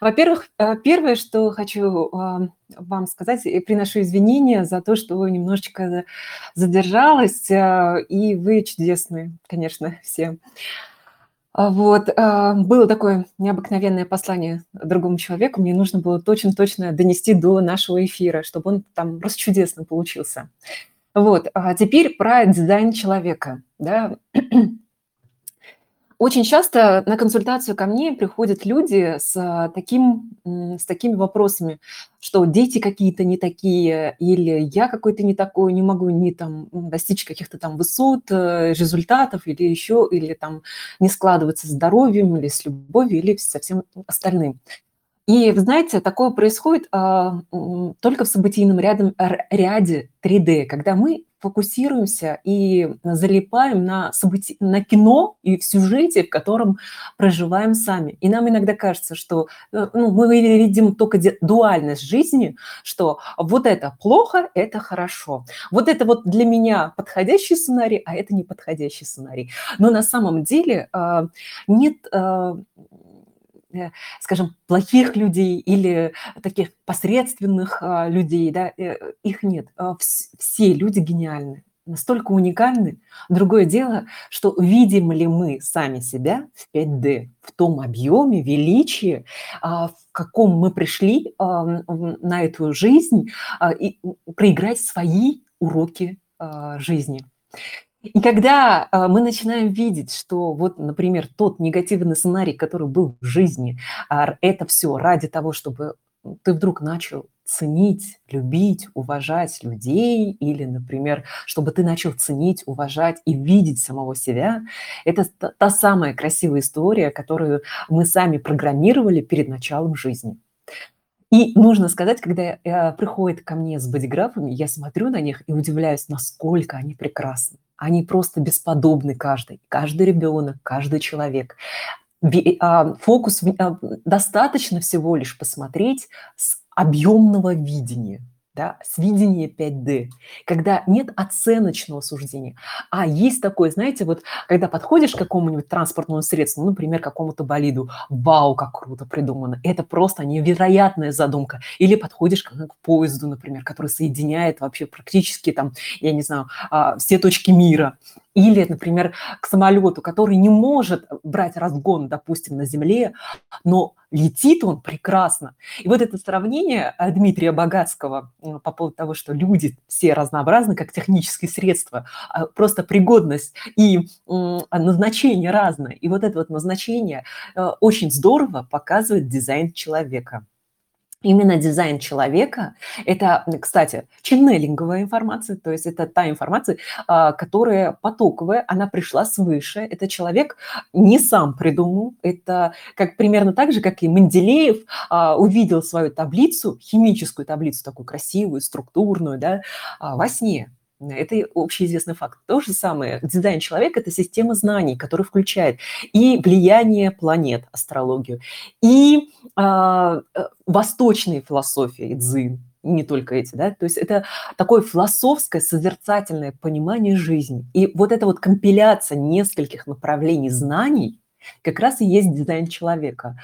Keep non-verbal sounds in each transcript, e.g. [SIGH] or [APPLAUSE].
Во-первых, э, первое, что хочу, а, вам сказать, и приношу извинения за то, что немножечко задержалась, а, и вы чудесные, конечно, все. А, вот, было такое необыкновенное послание другому человеку. Мне нужно было точно-точно донести до нашего эфира, чтобы он там просто чудесно получился. Вот, а теперь про дизайн человека, да. Очень часто на консультацию ко мне приходят люди с, таким, с такими вопросами, что дети какие-то не такие, или я какой-то не такой, не могу не там достичь каких-то там высот, э, результатов, или еще, или там не складываться с здоровьем, или с любовью, или со всем остальным. И, знаете, такое происходит а, только в событийном рядом, ряде 3D, когда мы фокусируемся и залипаем на, событий, на кино и в сюжете, в котором проживаем сами. И нам иногда кажется, что э, ну, мы видим только дуальность жизни, что вот это плохо, это хорошо. Вот это вот для меня подходящий сценарий, а это не подходящий сценарий. Но на самом деле а, нет а, скажем, плохих людей или таких посредственных а, людей, да, э, их нет. А, все люди гениальны, настолько уникальны. Другое дело, что видим ли мы сами себя в 5D, в том объеме, величии, а, в каком мы пришли на эту жизнь, и проиграть свои уроки жизни. И когда а, мы начинаем видеть, что вот, например, тот негативный сценарий, который был в жизни, это все ради того, чтобы ты вдруг начал ценить, любить, уважать людей, или, например, чтобы ты начал ценить, уважать и видеть самого себя, это та самая красивая история, которую мы сами программировали перед началом жизни. И нужно сказать, когда э, приходят ко мне с бодиграфами, я смотрю на них и удивляюсь, насколько они прекрасны. Они просто бесподобны каждый, каждый ребенок, каждый человек. А, фокус а, достаточно всего лишь посмотреть с объемного видения – да, сведение 5D, когда нет оценочного суждения, а есть такое, знаете, вот когда подходишь к какому-нибудь транспортному средству, ну, например, какому-то болиду, вау, как круто придумано, это просто невероятная задумка, или подходишь к, к поезду, например, который соединяет вообще практически там, я не знаю, а, все точки мира, или, например, к самолету, который не может брать разгон, допустим, на земле, но летит он прекрасно. И вот это сравнение э, Дмитрия Богатского по поводу того, что люди все разнообразны, как технические средства, а просто пригодность и назначение разное. И вот это вот назначение э, очень здорово показывает дизайн человека. Именно дизайн человека – это, кстати, ченнелинговая информация, то есть это та информация, а, которая потоковая, она пришла свыше, это человек не сам придумал, это как примерно так же, как и Менделеев а, увидел свою таблицу, химическую таблицу, такую красивую, структурную, да, а, во сне. Это общеизвестный факт. То же самое, дизайн человека – это система знаний, которая включает и влияние планет, астрологию, и а, э, восточные философии, дзин, не только эти, да, то есть это такое философское, созерцательное понимание жизни. И вот эта вот компиляция нескольких направлений знаний как раз и есть дизайн человека.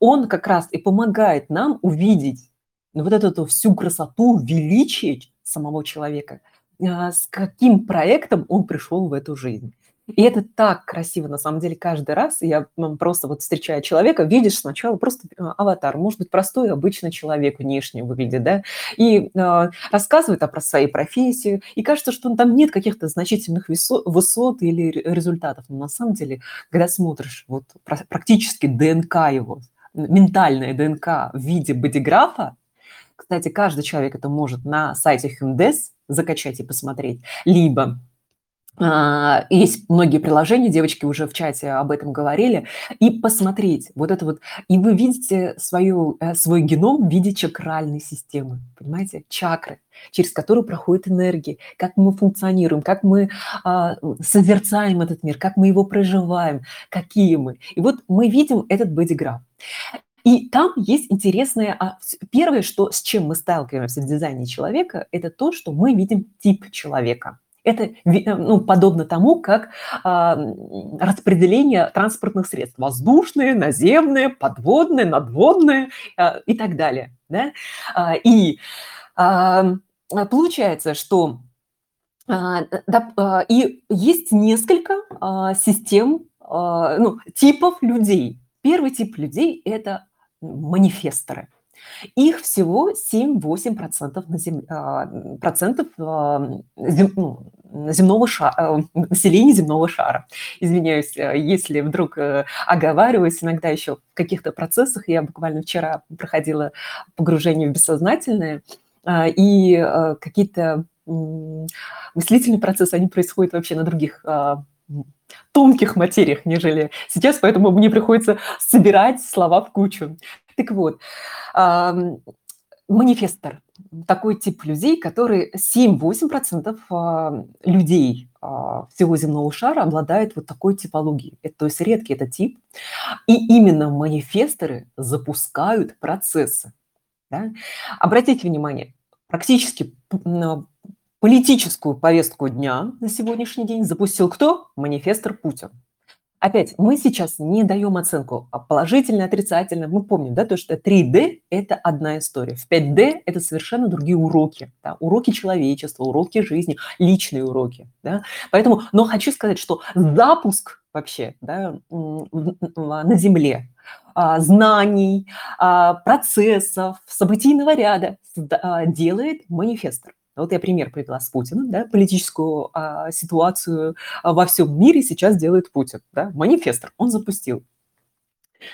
Он как раз и помогает нам увидеть вот эту всю красоту, величие самого человека – с каким проектом он пришел в эту жизнь. И это так красиво, на самом деле, каждый раз. Я просто вот встречаю человека, видишь сначала просто а, аватар, может быть, простой, обычный человек внешне выглядит, да, и э, рассказывает о про своей профессии, и кажется, что там нет каких-то значительных высот или результатов. Но на самом деле, когда смотришь вот практически ДНК его, ментальная ДНК в виде бодиграфа, кстати, каждый человек это может на сайте Hyundai закачать и посмотреть, либо а, есть многие приложения, девочки уже в чате об этом говорили, и посмотреть вот это вот, и вы видите свою, э, свой геном в виде чакральной системы, понимаете, чакры, через которую проходит энергия, как мы функционируем, как мы а, созерцаем этот мир, как мы его проживаем, какие мы. И вот мы видим этот бодиграф. И там есть интересное... А, первое, что, с чем мы сталкиваемся в дизайне человека, это то, что мы видим тип человека. Это ну, подобно тому, как а, распределение транспортных средств. Воздушные, наземные, подводные, надводные а, и так далее. Да? А, и а, получается, что а, да, а, и есть несколько а, систем, а, ну, типов людей. Первый тип людей – это манифесторы. Их всего 7-8% на зем... А, процентов а, зем... ну, земного шара, э, населения земного шара. Извиняюсь, э, если вдруг э, оговариваюсь, иногда еще в каких-то процессах. Я буквально вчера проходила погружение в бессознательное, и какие-то мыслительные процессы, они происходят вообще на других тонких материях, нежели сейчас, поэтому мне приходится собирать слова в кучу. Так вот, манифестор – такой тип людей, который 7-8% а, людей а, всего земного шара обладает вот такой типологией. Это, то есть редкий это тип. И именно манифесторы запускают процессы. Да? Обратите внимание, практически политическую повестку дня на сегодняшний день запустил кто? Манифестор Путин. Опять, мы сейчас не даем оценку а положительно, отрицательно. Мы помним, да, то, что 3D – это одна история. В 5D – это совершенно другие уроки. Да, уроки человечества, уроки жизни, личные уроки. Да. Поэтому, но хочу сказать, что запуск вообще да, на Земле а, знаний, а, процессов, событийного ряда делает манифестор. Вот я пример привела с Путиным, да, политическую а, ситуацию а, во всем мире сейчас делает Путин, да, манифестор, он запустил.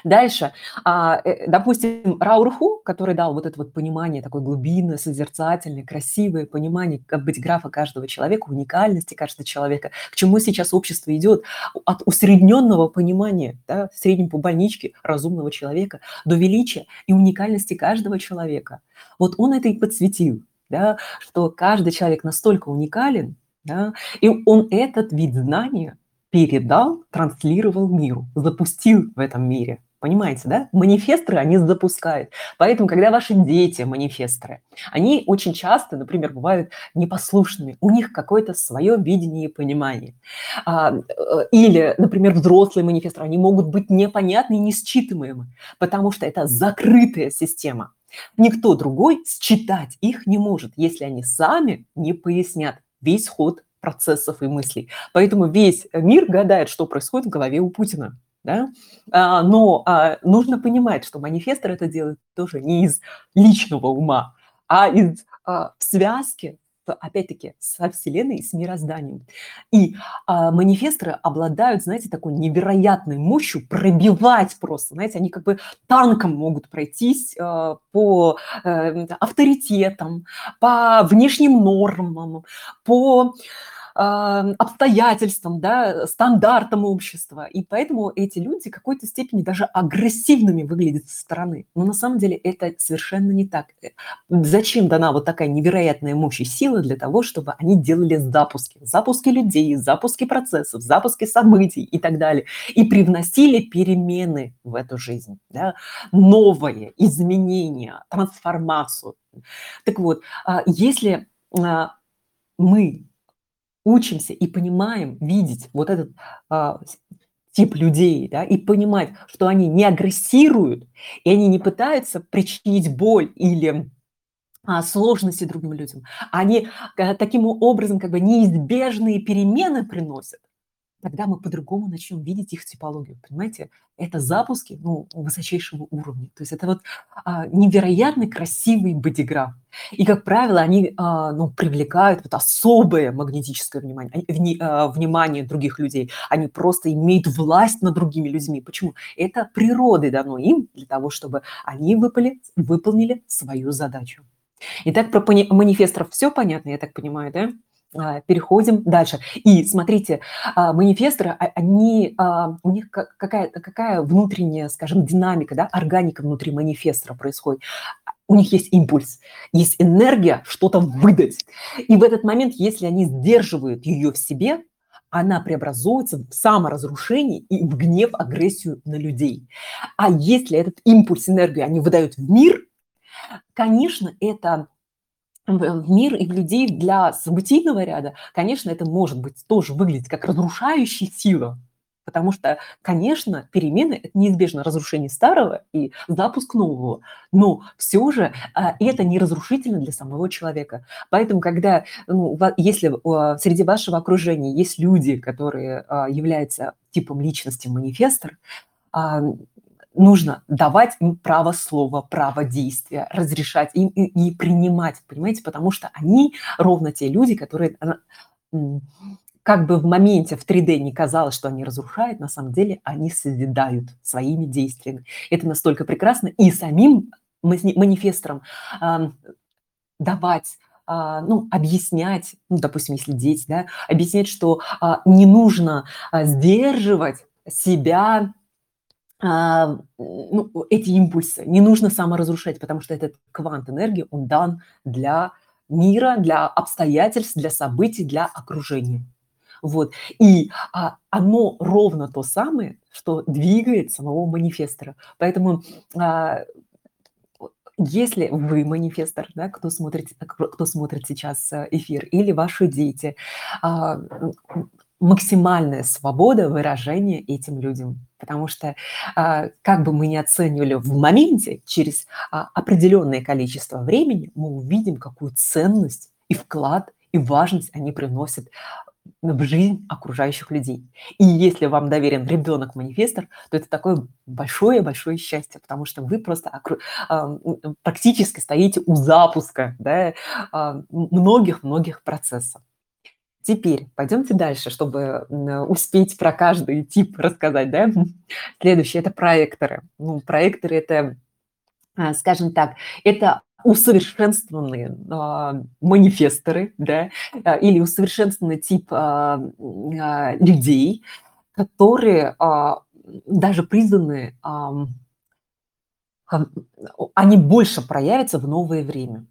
Дальше, а, э, допустим, Раурху, который дал вот это вот понимание, такое глубинное, созерцательное, красивое понимание, как быть графа каждого человека, уникальности каждого человека, к чему сейчас общество идет, от усредненного понимания, да, в среднем по больничке разумного человека, до величия и уникальности каждого человека. Вот он это и подсветил да, что каждый человек настолько уникален, да, и он этот вид знания передал, транслировал миру, запустил в этом мире. Понимаете, да? Манифесторы они запускают. Поэтому, когда ваши дети манифесторы, они очень часто, например, бывают непослушными. У них какое-то свое видение и понимание. А, э, или, например, взрослые манифесторы, они могут быть непонятны и несчитываемы, потому что это закрытая система. Никто другой считать их не может, если они сами не пояснят весь ход процессов и мыслей. Поэтому весь мир гадает, что происходит в голове у Путина. Да? А, но а, нужно понимать, что манифестор это делает тоже не из личного ума, а из а, связки опять-таки, со Вселенной и с мирозданием. И а, манифесторы обладают, знаете, такой невероятной мощью пробивать просто, знаете, они как бы танком могут пройтись а, по а, авторитетам, по внешним нормам, по обстоятельствам, да, стандартам общества. И поэтому эти люди в какой-то степени даже агрессивными выглядят со стороны. Но на самом деле это совершенно не так. Э, зачем дана вот такая невероятная мощь и сила для того, чтобы они делали запуски? Запуски людей, запуски процессов, запуски событий и так далее. И привносили перемены в эту жизнь. Да? Новые изменения, трансформацию. Так вот, а, если а, мы учимся и понимаем, видеть вот этот а, тип людей, да, и понимать, что они не агрессируют, и они не пытаются причинить боль или а, сложности другим людям. Они а, таким образом как бы неизбежные перемены приносят тогда мы по-другому начнем видеть их типологию. Понимаете, это запуски ну, высочайшего уровня. То есть это вот а, невероятно красивый бодиграф. И, как правило, они а, ну, привлекают вот особое магнетическое внимание, вни, а, внимание других людей. Они просто имеют власть над другими людьми. Почему? Это природы дано им для того, чтобы они выпали, выполнили свою задачу. Итак, про манифесторов все понятно, я так понимаю, да? А, переходим дальше. И смотрите, а, манифесторы, а, они, у них какая, какая внутренняя, скажем, динамика, да, органика внутри манифестора происходит. У них есть импульс, есть энергия что-то выдать. И в этот момент, если они сдерживают ее в себе, она преобразуется в саморазрушение и в гнев, агрессию на людей. А если этот импульс, энергию они выдают в мир, конечно, это в мир и в людей для событийного ряда, конечно, это может быть тоже выглядеть как разрушающая сила, потому что, конечно, перемены – это неизбежно разрушение старого и запуск нового, но все же а, это не разрушительно для самого человека. Поэтому, когда, ну, если а, среди вашего окружения есть люди, которые а, являются типом личности манифестор, нужно давать им право слова, право действия, разрешать им и, и принимать, понимаете, потому что они ровно те люди, которые как бы в моменте в 3D не казалось, что они разрушают, на самом деле они созидают своими действиями. Это настолько прекрасно. И самим манифесторам э, давать а, ну, объяснять, ну, допустим, если дети, да, объяснять, что а, не нужно а, сдерживать себя а, ну, эти импульсы. Не нужно саморазрушать, потому что этот квант энергии, он дан для мира, для обстоятельств, для событий, для окружения. Вот. И а, оно ровно то самое, что двигает самого манифестора. Поэтому а, если вы манифестор, да, кто смотрит, кто смотрит сейчас э, эфир, или ваши дети, а, максимальная свобода выражения этим людям. Потому что а, как бы мы ни оценивали в моменте, через а, определенное количество времени мы увидим, какую ценность и вклад и важность они приносят в жизнь окружающих людей. И если вам доверен ребенок-манифестор, то это такое большое-большое счастье, потому что вы просто окру... практически стоите у запуска многих-многих процессов. Теперь пойдемте дальше, чтобы успеть про каждый тип рассказать. Да? [LAUGHS] Следующее – это проекторы. Ну, проекторы – это, а, скажем так, это усовершенствованные э, манифесторы, да, э, или усовершенствованный тип э, э, людей, которые э, даже признаны, э, они больше проявятся в новое время.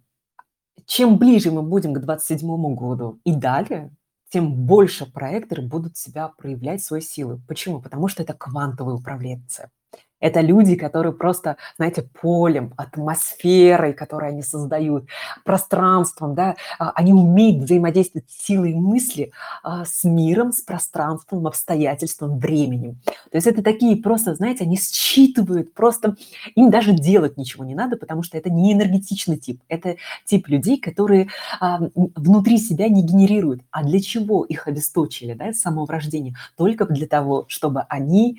Чем ближе мы будем к 27 году и далее, тем больше проекторы будут себя проявлять свои силы. Почему? Потому что это квантовые управленцы. Это люди, которые просто, знаете, полем, атмосферой, которую они создают, пространством, да, а, они умеют взаимодействовать силой мысли а, с миром, с пространством, обстоятельством, временем. То есть это такие просто, знаете, они считывают, просто им даже делать ничего не надо, потому что это не энергетичный тип. Это тип людей, которые а, внутри себя не генерируют. А для чего их обесточили, да, с самого рождения? Только для того, чтобы они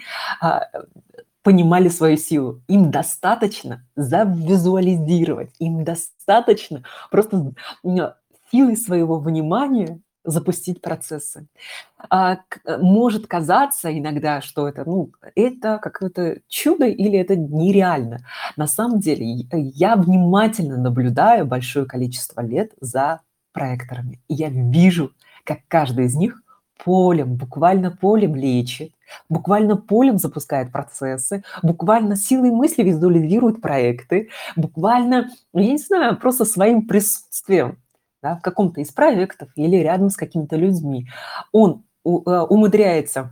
понимали свою силу. Им достаточно завизуализировать, им достаточно просто силой своего внимания запустить процессы. А, может казаться иногда, что это, ну, это какое-то чудо или это нереально. На самом деле я внимательно наблюдаю большое количество лет за проекторами. И я вижу, как каждый из них полем, буквально полем лечит, буквально полем запускает процессы, буквально силой мысли визуализирует проекты, буквально, ну, я не знаю, просто своим присутствием да, в каком-то из проектов или рядом с какими-то людьми. Он э, умудряется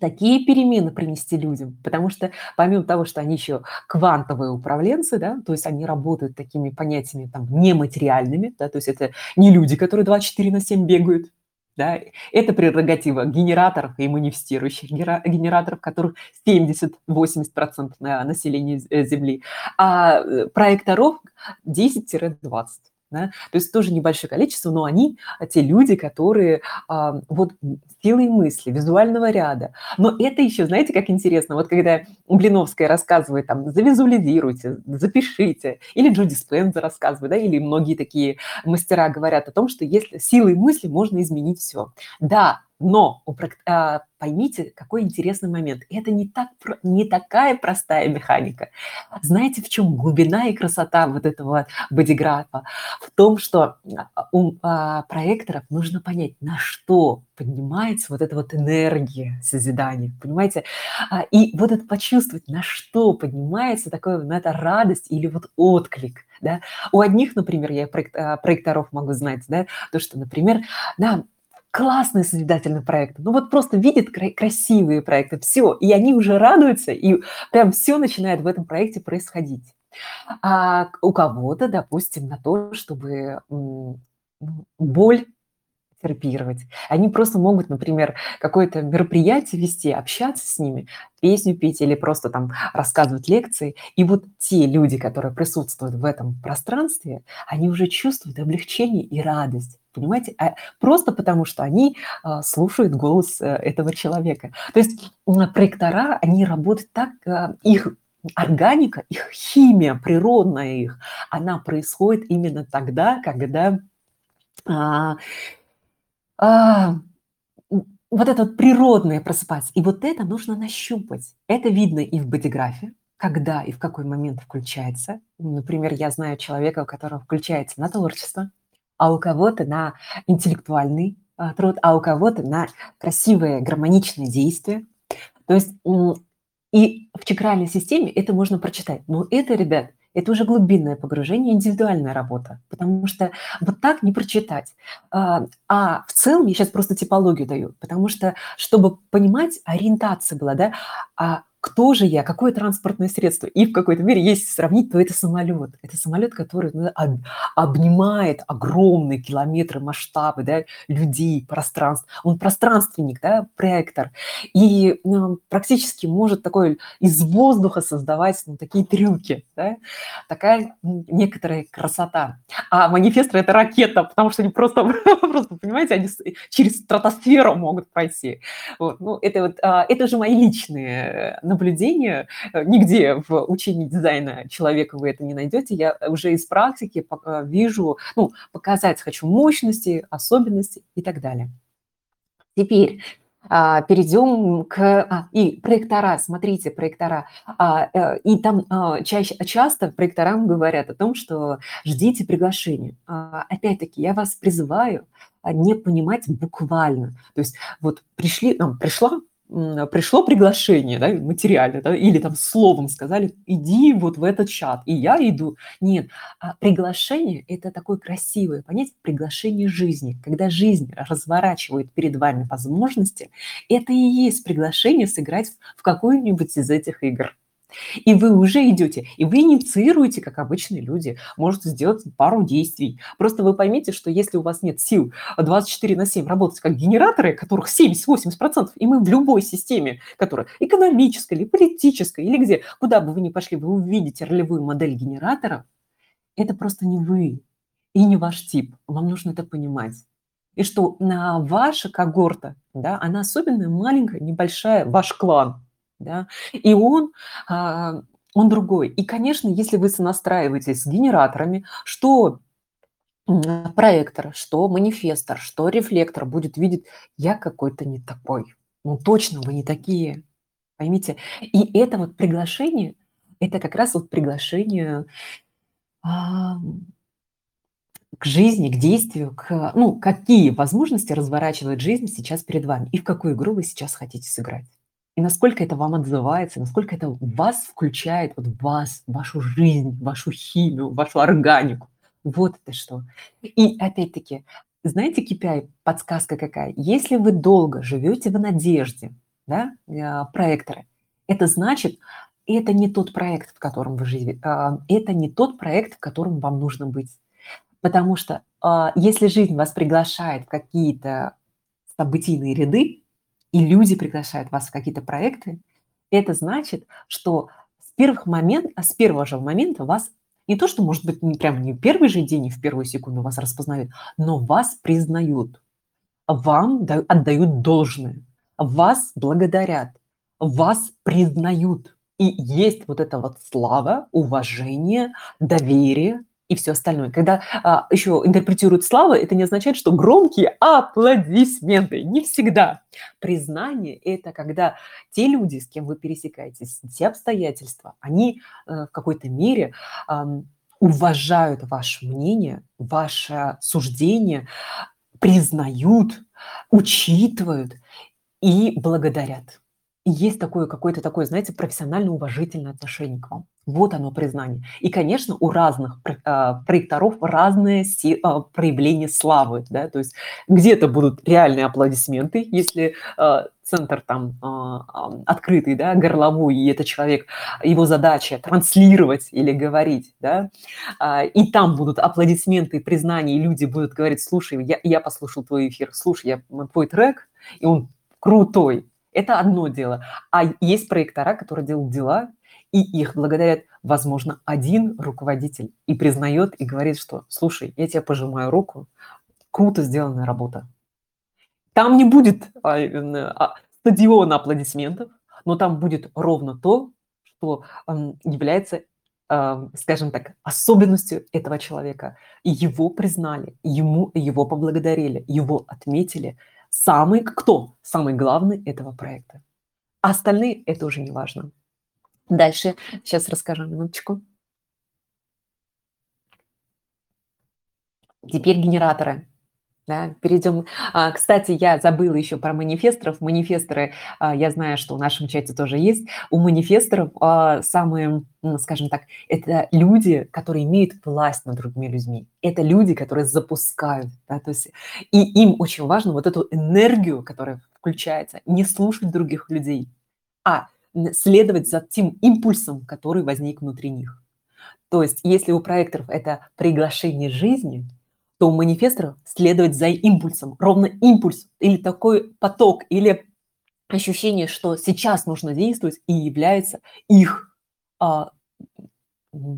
такие перемены принести людям, потому что помимо того, что они еще квантовые управленцы, да, то есть они работают такими понятиями там нематериальными, да, то есть это не люди, которые 24 на 7 бегают, да? Это прерогатива генераторов и манифестирующих генераторов, которых 70-80% населения э, Земли, а э, проекторов 10-20 да? то есть тоже небольшое количество, но они а, те люди, которые а, вот силой мысли, визуального ряда. Но это еще, знаете, как интересно, вот когда Блиновская рассказывает, там, завизуализируйте, запишите, или Джуди Спенза рассказывает, да, или многие такие мастера говорят о том, что если силой мысли можно изменить все. Да, но а, поймите, какой интересный момент. Это не, так, не такая простая механика. Знаете, в чем глубина и красота вот этого бодиграфа? В том, что а, у а, проекторов нужно понять, на что поднимается вот эта вот энергия созидания, понимаете? И вот это почувствовать, на что поднимается такое, на это радость или вот отклик. Да? У одних, например, я проекторов могу знать, да, то, что, например, да, классные созидательные проекты. Ну вот просто видят красивые проекты, все, и они уже радуются, и прям все начинает в этом проекте происходить. А у кого-то, допустим, на то, чтобы боль терапировать. Они просто могут, например, какое-то мероприятие вести, общаться с ними, песню петь или просто там рассказывать лекции. И вот те люди, которые присутствуют в этом пространстве, они уже чувствуют облегчение и радость. Понимаете? А просто потому, что они а, слушают голос а, этого человека. То есть проектора, они работают так, а, их органика, их химия, природная их, она происходит именно тогда, когда а, вот это вот природное просыпается. И вот это нужно нащупать. Это видно и в бодиграфе, когда и в какой момент включается. Например, я знаю человека, у которого включается на творчество, а у кого-то на интеллектуальный а, труд, а у кого-то на красивое гармоничное действие. То есть и в чакральной системе это можно прочитать. Но это, ребят, это уже глубинное погружение, индивидуальная работа, потому что вот так не прочитать. А, а в целом я сейчас просто типологию даю, потому что, чтобы понимать, ориентация была, да, а кто же я, какое транспортное средство. И в какой-то мере, если сравнить, то это самолет. Это самолет, который ну, об, обнимает огромные километры масштабы да, людей, пространств. Он пространственник, да, проектор. И ну, практически может такой из воздуха создавать ну, такие трюки. Да? Такая некоторая красота. А манифесторы – это ракета, потому что они просто, [LAUGHS] просто понимаете, они через стратосферу могут пройти. Вот. Ну, это, вот, а, это же мои личные наблюдения, э, нигде в учении дизайна человека вы это не найдете. Я уже из практики э, вижу, ну, показать хочу мощности, особенности и так далее. Теперь а, перейдем к... А, и проектора, смотрите, проектора. А, э, и там а, чаще, часто проекторам говорят о том, что ждите приглашения. А, опять-таки, я вас призываю не понимать буквально. То есть вот пришли, нам пришла пришло приглашение, да, материально, да, или там словом сказали, иди вот в этот чат, и я иду. Нет, а приглашение – это такое красивое понятие, приглашение жизни. Когда жизнь разворачивает перед вами возможности, это и есть приглашение сыграть в какую-нибудь из этих игр. И вы уже идете, и вы инициируете, как обычные люди, можете сделать пару действий. Просто вы поймите, что если у вас нет сил 24 на 7 работать как генераторы, которых 70-80%, и мы в любой системе, которая экономическая или политическая, или где, куда бы вы ни пошли, вы увидите ролевую модель генератора, это просто не вы и не ваш тип. Вам нужно это понимать. И что на ваша когорта, да, она особенная, маленькая, небольшая, ваш клан – да, и он, а, он другой. И, конечно, если вы сонастраиваетесь с генераторами, что проектор, что манифестор, что рефлектор будет видеть, я какой-то не такой. Ну, точно вы не такие. Поймите. И это вот приглашение, это как раз вот приглашение а, к жизни, к действию, к, ну, какие возможности разворачивает жизнь сейчас перед вами и в какую игру вы сейчас хотите сыграть и насколько это вам отзывается, насколько это вас включает, вот вас, вашу жизнь, вашу химию, вашу органику. Вот это что. И опять-таки, знаете, KPI, подсказка какая? Если вы долго живете в надежде, да, э, проекторы, это значит, это не тот проект, в котором вы живете, а, это не тот проект, в котором вам нужно быть. Потому что а, если жизнь вас приглашает в какие-то событийные ряды, и люди приглашают вас в какие-то проекты, это значит, что с первых моментов, с первого же момента вас не то, что, может быть, не прямо не в первый же день, не в первую секунду вас распознают, но вас признают, вам отдают должное, вас благодарят, вас признают. И есть вот эта вот слава, уважение, доверие, и все остальное. Когда а, еще интерпретируют славу, это не означает, что громкие аплодисменты. Не всегда. Признание – это когда те люди, с кем вы пересекаетесь, те обстоятельства, они а, в какой-то мере а, уважают ваше мнение, ваше суждение, признают, учитывают и благодарят. Есть такое, какое-то такое, знаете, профессионально-уважительное отношение к вам. Вот оно признание. И, конечно, у разных а, проекторов разные а, проявления славы, да, то есть где-то будут реальные аплодисменты, если а, центр там открытый, да, горловой, и это человек, его задача транслировать или говорить, да, и там будут аплодисменты, признания, и люди будут говорить, слушай, я, я послушал твой эфир, слушай, я твой трек, и он крутой, это одно дело. А есть проектора, которые делают дела, и их благодарят, возможно, один руководитель и признает, и говорит, что, слушай, я тебе пожимаю руку, круто сделанная работа. Там не будет а, а, стадиона аплодисментов, но там будет ровно то, что является, скажем так, особенностью этого человека. И его признали, ему его поблагодарили, его отметили – самый кто? Самый главный этого проекта. А остальные это уже не важно. Дальше, сейчас расскажу минуточку. Теперь генераторы. Да, перейдем. А, кстати, я забыла еще про манифесторов. Манифесторы, а, я знаю, что в нашем чате тоже есть. У манифесторов а, самые, ну, скажем так, это люди, которые имеют власть над другими людьми. Это люди, которые запускают. Да, то есть, и им очень важно вот эту энергию, которая включается, не слушать других людей, а следовать за тем импульсом, который возник внутри них. То есть, если у проекторов это приглашение жизни – то у манифесторов следовать за импульсом, ровно импульс или такой поток, или ощущение, что сейчас нужно действовать, и является их, а,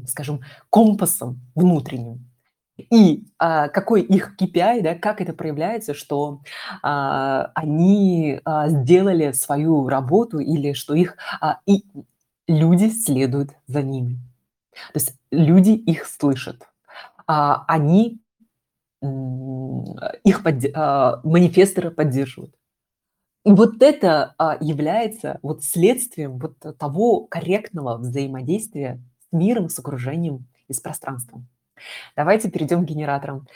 скажем, компасом внутренним. И а, какой их KPI, да, как это проявляется, что а, они а, сделали свою работу или что их а, и люди следуют за ними. То есть люди их слышат. А, они их подде- а, манифесторы поддерживают. И вот это а, является вот следствием вот того корректного взаимодействия с миром, с окружением и с пространством. Давайте перейдем к генераторам.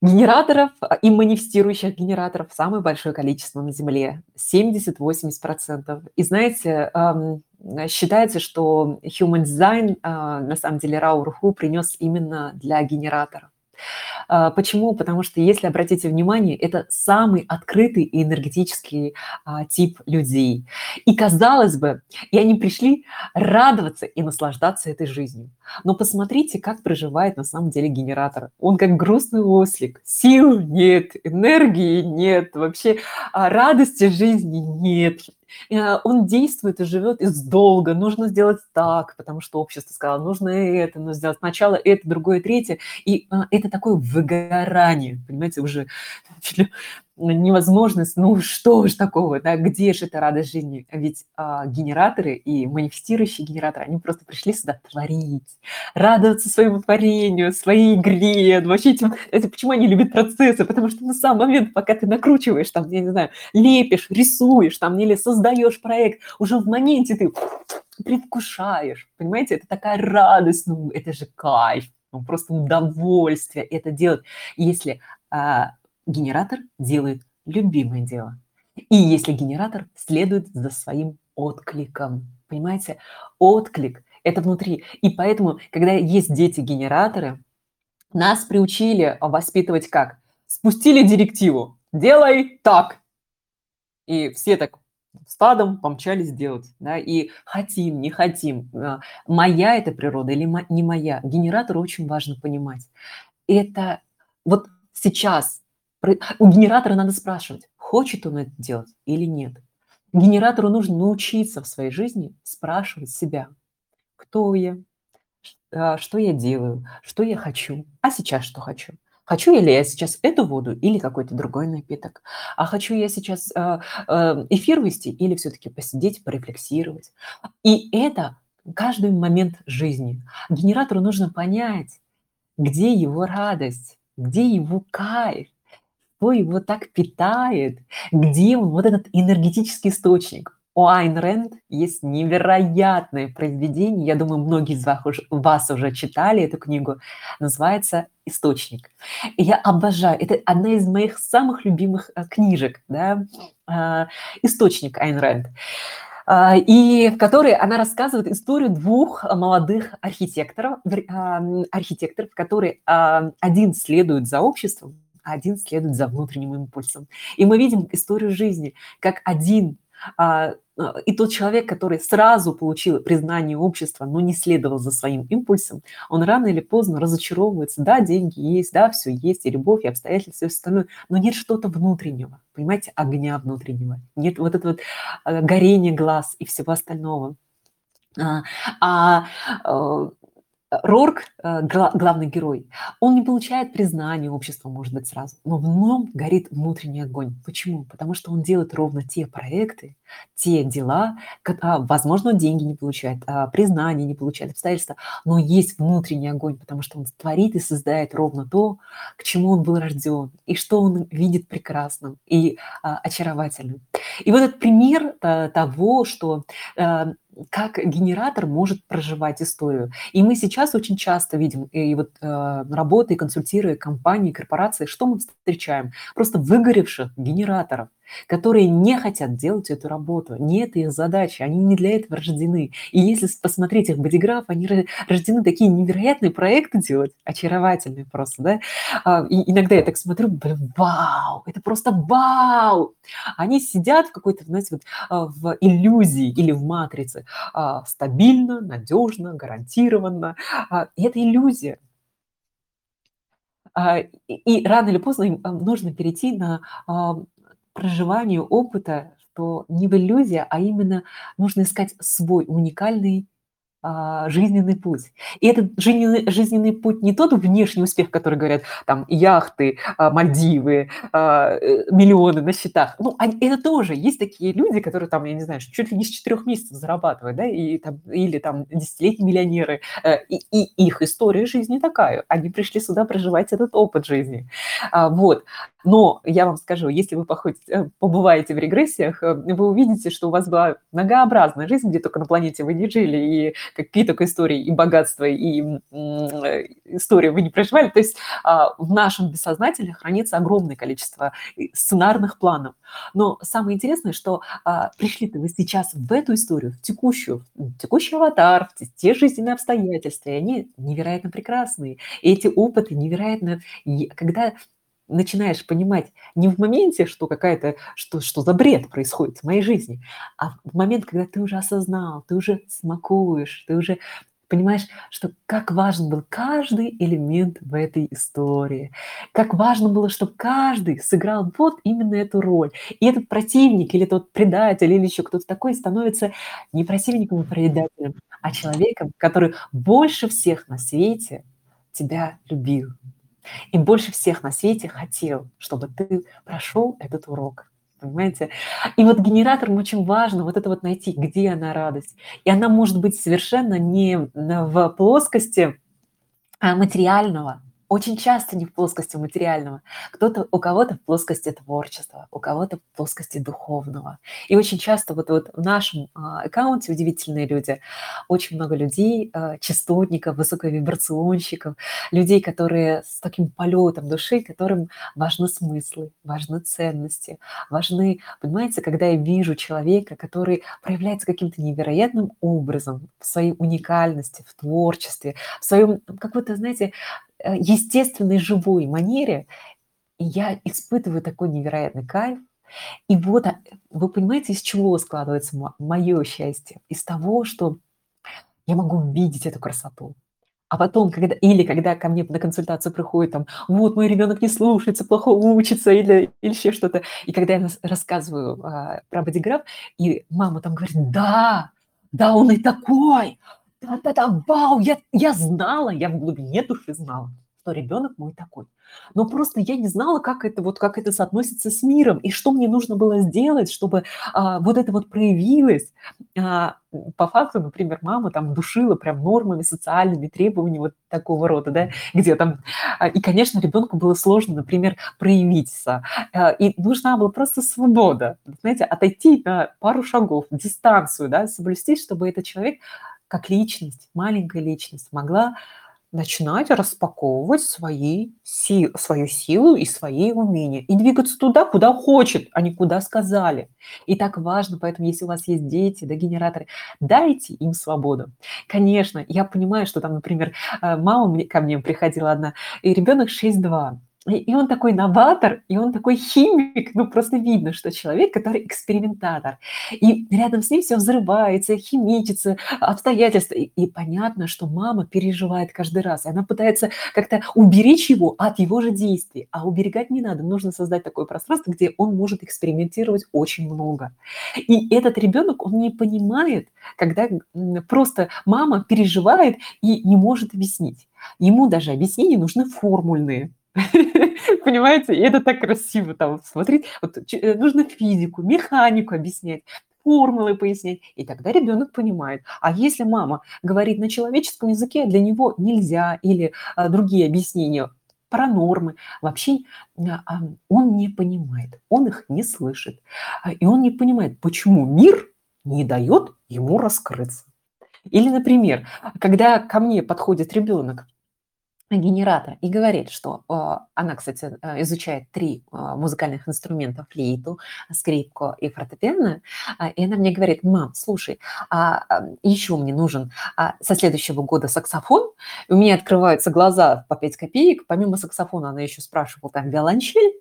Генераторов а, и манифестирующих генераторов самое большое количество на Земле – 70-80%. И знаете, считается, что Human Design, на самом деле, Раурху принес именно для генераторов. А, почему? Потому что, если обратите внимание, это самый открытый и энергетический а, тип людей. И казалось бы, и они пришли радоваться и наслаждаться этой жизнью. Но посмотрите, как проживает на самом деле генератор. Он как грустный ослик. Сил нет, энергии нет, вообще а, радости жизни нет. Он действует и живет из долга. Нужно сделать так, потому что общество сказало, нужно это, нужно сделать сначала это, другое, третье. И это такое выгорание, понимаете, уже [LAUGHS] невозможность, ну что ж такого, да, где же эта радость жизни? Ведь а, генераторы и манифестирующие генераторы, они просто пришли сюда творить, радоваться своему творению, своей игре, вообще этим, это почему они любят процессы, потому что на самом момент, пока ты накручиваешь, там, я не знаю, лепишь, рисуешь, там, или создаешь проект, уже в моменте ты предвкушаешь, понимаете, это такая радость, ну, это же кайф, ну, просто удовольствие это делать. Если а, генератор делает любимое дело. И если генератор следует за своим откликом, понимаете, отклик – это внутри. И поэтому, когда есть дети-генераторы, нас приучили воспитывать как? Спустили директиву «делай так». И все так стадом помчались делать. Да? И хотим, не хотим, а, моя это природа или не моя. Генератору очень важно понимать. Это вот сейчас у генератора надо спрашивать, хочет он это делать или нет. Генератору нужно научиться в своей жизни спрашивать себя, кто я, а, что я делаю, что я хочу, а сейчас что хочу. Хочу ли я сейчас эту воду или какой-то другой напиток? А хочу я сейчас а, а, эфир вести или все-таки посидеть, порефлексировать? И это каждый момент жизни. Генератору нужно понять, где его радость, где его кайф, что его так питает, где он, вот этот энергетический источник. У Айн Рэнд есть невероятное произведение, я думаю, многие из вас уже, вас уже читали эту книгу, называется «Источник». И я обожаю, это одна из моих самых любимых э, книжек, да, э, «Источник» Айн Рэнд. А, и в которой она рассказывает историю двух молодых архитекторов, архитекторов, которые один следует за обществом, а один следует за внутренним импульсом. И мы видим историю жизни, как один и тот человек, который сразу получил признание общества, но не следовал за своим импульсом, он рано или поздно разочаровывается. Да, деньги есть, да, все есть, и любовь, и обстоятельства, и все остальное, но нет что-то внутреннего, понимаете, огня внутреннего, нет вот этого вот а, горения глаз и всего остального. А, а Рорк, э, главный герой, он не получает признания общества, может быть, сразу, но в нем горит внутренний огонь. Почему? Потому что он делает ровно те проекты, те дела, а, возможно, деньги не получает, а, признание не получает, обстоятельства, но есть внутренний огонь, потому что он творит и создает ровно то, к чему он был рожден, и что он видит прекрасным и а, очаровательным. И вот этот пример того, что как генератор может проживать историю. И мы сейчас очень часто видим, и вот э, работая, консультируя компании, корпорации, что мы встречаем? Просто выгоревших генераторов – которые не хотят делать эту работу. Не это их задача, они не для этого рождены. И если посмотреть их бодиграф, они рождены такие невероятные проекты делать, очаровательные просто, да. А, и иногда я так смотрю, блин, вау, это просто вау! Они сидят в какой-то, знаете, вот а, в иллюзии или в матрице. А, стабильно, надежно, гарантированно. Это иллюзия. И рано или поздно им нужно перейти на проживанию опыта, что не в иллюзия, а именно нужно искать свой уникальный а, жизненный путь. И этот жизненный, жизненный путь не тот внешний успех, который говорят, там, яхты, а, Мальдивы, а, э, миллионы на счетах. Ну, это тоже. Есть такие люди, которые там, я не знаю, чуть ли не с четырех месяцев зарабатывают, да, и, там, или там десятилетние миллионеры. Э, и, и их история жизни такая. Они пришли сюда проживать этот опыт жизни. Вот. Но я вам скажу, если вы походите, э, побываете в регрессиях, вы увидите, что у вас была многообразная жизнь, где только на планете вы не жили, и какие только истории и богатства, и истории вы не проживали. То есть а, в нашем бессознательном хранится огромное количество сценарных планов. Но самое интересное, что а, пришли-то вы сейчас в эту историю, в текущую, в текущий аватар, в те жизненные обстоятельства, и они невероятно прекрасные. И эти опыты невероятно... Когда начинаешь понимать не в моменте, что какая-то, что, что за бред происходит в моей жизни, а в момент, когда ты уже осознал, ты уже смакуешь, ты уже понимаешь, что как важен был каждый элемент в этой истории, как важно было, чтобы каждый сыграл вот именно эту роль. И этот противник или тот предатель или еще кто-то такой становится не противником и предателем, а человеком, который больше всех на свете тебя любил, и больше всех на свете хотел, чтобы ты прошел этот урок. Понимаете? И вот генераторам очень важно вот это вот найти, где она радость. И она может быть совершенно не в плоскости а материального, очень часто не в плоскости материального. Кто-то, у кого-то в плоскости творчества, у кого-то в плоскости духовного. И очень часто вот, вот в нашем а, аккаунте «Удивительные люди» очень много людей, а, частотников, высоковибрационщиков, людей, которые с таким полетом души, которым важны смыслы, важны ценности, важны, понимаете, когда я вижу человека, который проявляется каким-то невероятным образом в своей уникальности, в творчестве, в своем какой-то, знаете, естественной, живой манере, я испытываю такой невероятный кайф. И вот, а, вы понимаете, из чего складывается мое счастье? Из того, что я могу видеть эту красоту. А потом, когда, или когда ко мне на консультацию приходит там, вот мой ребенок не слушается, плохо учится, или, или еще что-то. И когда я рассказываю а, про бодиграф, и мама там говорит, да, да, он и такой, да-да-да, вау, я, я знала, я в глубине души знала, что ребенок мой такой. Но просто я не знала, как это вот как это соотносится с миром и что мне нужно было сделать, чтобы а, вот это вот проявилось. А, по факту, например, мама там душила прям нормами социальными требованиями вот такого рода, да, где там а, и, конечно, ребенку было сложно, например, проявиться, а, и нужна была просто свобода, знаете, отойти на пару шагов, дистанцию, да, соблюсти, чтобы этот человек как личность, маленькая личность могла начинать распаковывать свои си свою силу и свои умения, и двигаться туда, куда хочет, а не куда сказали. И так важно, поэтому если у вас есть дети, да, генераторы, дайте им свободу. Конечно, я понимаю, что там, например, э, мама мне ко мне приходила одна, и ребенок 6-2. И он такой новатор, и он такой химик, ну просто видно, что человек, который экспериментатор. И рядом с ним все взрывается, химичится, обстоятельства. И, и понятно, что мама переживает каждый раз. И она пытается как-то уберечь его от его же действий. А уберегать не надо. Нужно создать такое пространство, где он может экспериментировать очень много. И этот ребенок, он не понимает, когда просто мама переживает и не может объяснить. Ему даже объяснения нужны формульные. [LAUGHS] Понимаете? И это так красиво там смотреть. Вот, э, нужно физику, механику объяснять, формулы пояснять, и тогда ребенок понимает. А если мама говорит на человеческом языке, для него нельзя, или а, другие объяснения про нормы, вообще а, он не понимает, он их не слышит. А, и он не понимает, почему мир не дает ему раскрыться. Или, например, когда ко мне подходит ребенок генератор и говорит, что э, она, кстати, э, изучает три э, музыкальных инструмента, флейту, скрипку и фортепиано, э, и она мне говорит, мам, слушай, а, а, еще мне нужен а, со следующего года саксофон, у меня открываются глаза по 5 копеек, помимо саксофона она еще спрашивала там виолончель,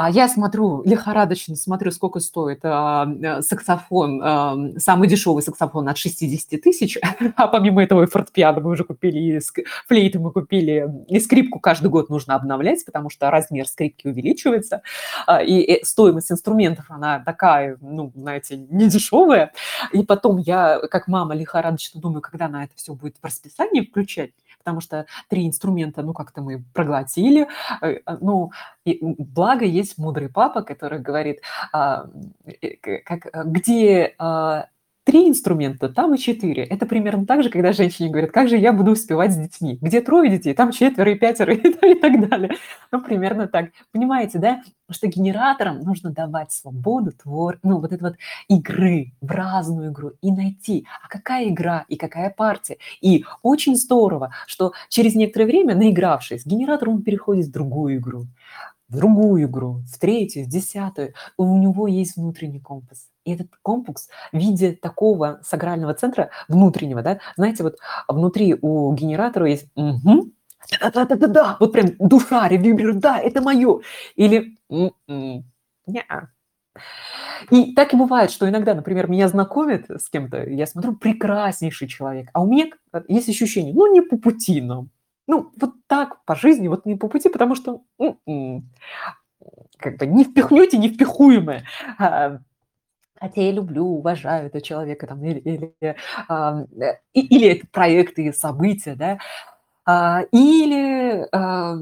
а я смотрю, лихорадочно смотрю, сколько стоит а, э, саксофон, а, самый дешевый саксофон от 60 тысяч, [LAUGHS] а помимо этого и фортепиано мы уже купили, и флейты мы купили, и скрипку каждый год нужно обновлять, потому что размер скрипки увеличивается, а, и стоимость инструментов, она такая, ну, знаете, не дешевая. И потом я, как мама, лихорадочно думаю, когда на это все будет в расписании включать, потому что три инструмента, ну, как-то мы проглотили. Э, э, ну, и благо есть мудрый папа, который говорит, а, э, как, где а, три инструмента, там и четыре. Это примерно так же, когда женщине говорят, как же я буду успевать с детьми? Где трое детей, там четверо и пятеро [LAUGHS] и так далее. Ну, примерно так. Понимаете, да, что генераторам нужно давать свободу, твор, ну, вот это вот игры, в разную игру и найти, а какая игра и какая партия. И очень здорово, что через некоторое время, наигравшись, генератор, он переходит в другую игру в другую игру, в третью, в десятую. У него есть внутренний компас. И этот компас в виде такого сагрального центра внутреннего, да, знаете, вот внутри у генератора есть угу, да-да-да-да, вот прям душа ревибрирует, да, это мое. Или м-м, И так и бывает, что иногда, например, меня знакомят с кем-то, я смотрю, прекраснейший человек, а у меня есть ощущение, ну, не по пути нам. Ну, вот так по жизни, вот не по пути, потому что м-м, как бы не впихнете невпихуемое. А, хотя я люблю, уважаю этого человека, там, или, или, а, или это проекты, события, да, а, или а,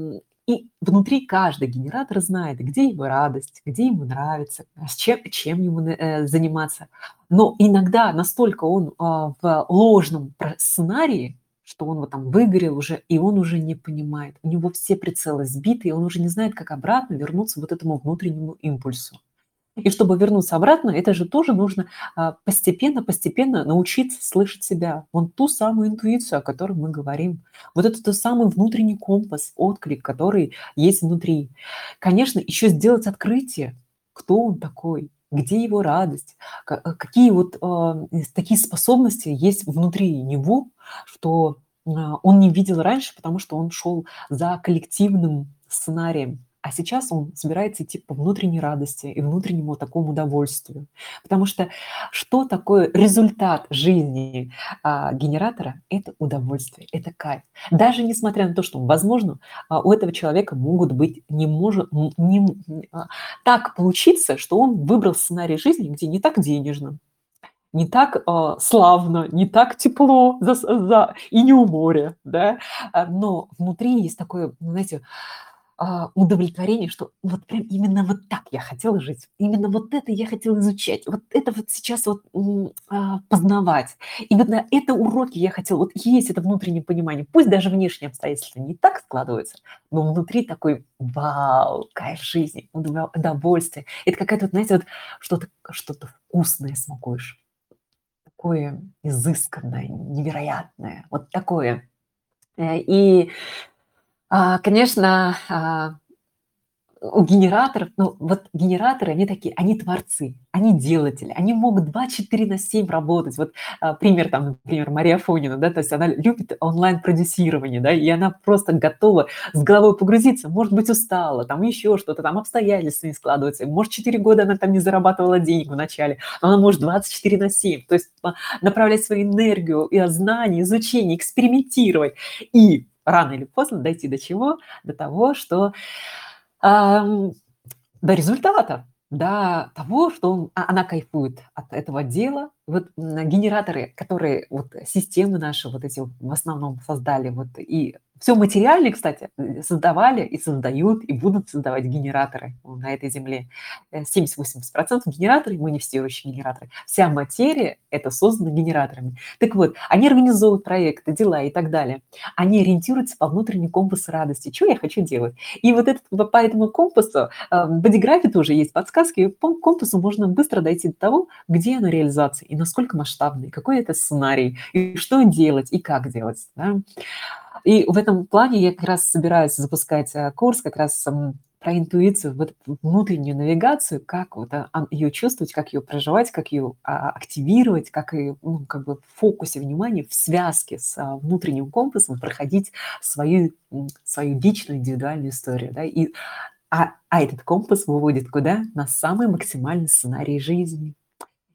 и внутри каждый генератор знает, где его радость, где ему нравится, с чем, чем ему э, заниматься. Но иногда настолько он а, в ложном сценарии, что он вот там выгорел уже, и он уже не понимает. У него все прицелы сбиты, и он уже не знает, как обратно вернуться вот этому внутреннему импульсу. И чтобы вернуться обратно, это же тоже нужно постепенно-постепенно а, научиться слышать себя. Вон ту самую интуицию, о которой мы говорим. Вот это тот самый внутренний компас, отклик, который есть внутри. Конечно, еще сделать открытие, кто он такой, где его радость, какие вот э, такие способности есть внутри него, что э, он не видел раньше, потому что он шел за коллективным сценарием. А сейчас он собирается идти по внутренней радости и внутреннему такому удовольствию. Потому что что такое результат жизни а, генератора? Это удовольствие, это кайф. Даже несмотря на то, что, возможно, а, у этого человека могут быть не может не, а, так получиться, что он выбрал сценарий жизни, где не так денежно, не так э, славно, не так тепло за, за, и не у моря, да, но внутри есть такое, знаете, удовлетворение, что вот прям именно вот так я хотела жить, именно вот это я хотела изучать, вот это вот сейчас вот а, познавать. И вот на это уроки я хотела, вот есть это внутреннее понимание, пусть даже внешние обстоятельства не так складываются, но внутри такой вау, кайф жизни, удовольствие. Это какая-то, вот, знаете, вот что-то что вкусное смакуешь, такое изысканное, невероятное, вот такое Э, и, а, конечно, а, у генераторов, ну, вот генераторы, они такие, они творцы, они делатели, они могут 24 на 7 работать. Вот а, пример там, например, Мария Фонина, да, то есть она любит онлайн-продюсирование, да, и она просто готова с головой погрузиться, может быть, устала, там еще что-то, там обстоятельства не складываются, может, 4 года она там не зарабатывала денег вначале, но она может 24 на 7, то есть направлять свою энергию и знания, изучение, экспериментировать, и рано или поздно дойти до чего? До того, что до результата, до того, что он, а, она кайфует от этого дела. Вот генераторы, которые вот системы наши вот эти в основном создали, вот и все материальные, кстати, э, создавали и создают, и будут создавать генераторы на этой земле. 70-80% э, генераторы, манифестирующие генераторы. Вся материя – это создана генераторами. Так вот, они организовывают проекты, дела и так далее. Они ориентируются по внутреннему компасу радости. Что я хочу делать? И вот этот, по этому компасу, э, в бодиграфе тоже есть подсказки, по компасу можно быстро дойти до того, где оно реализация, и насколько масштабный, какой это сценарий, и что делать, и как делать. Да? И в этом плане я как раз собираюсь запускать э, курс как раз про интуицию, вот внутреннюю навигацию, как вот а, ее чувствовать, как ее проживать, как ее а, активировать, как ее ну, как бы в фокусе внимания, в связке с а, внутренним компасом проходить свою, свою личную индивидуальную историю. Да? И, а, а этот компас выводит куда? На самый максимальный сценарий жизни.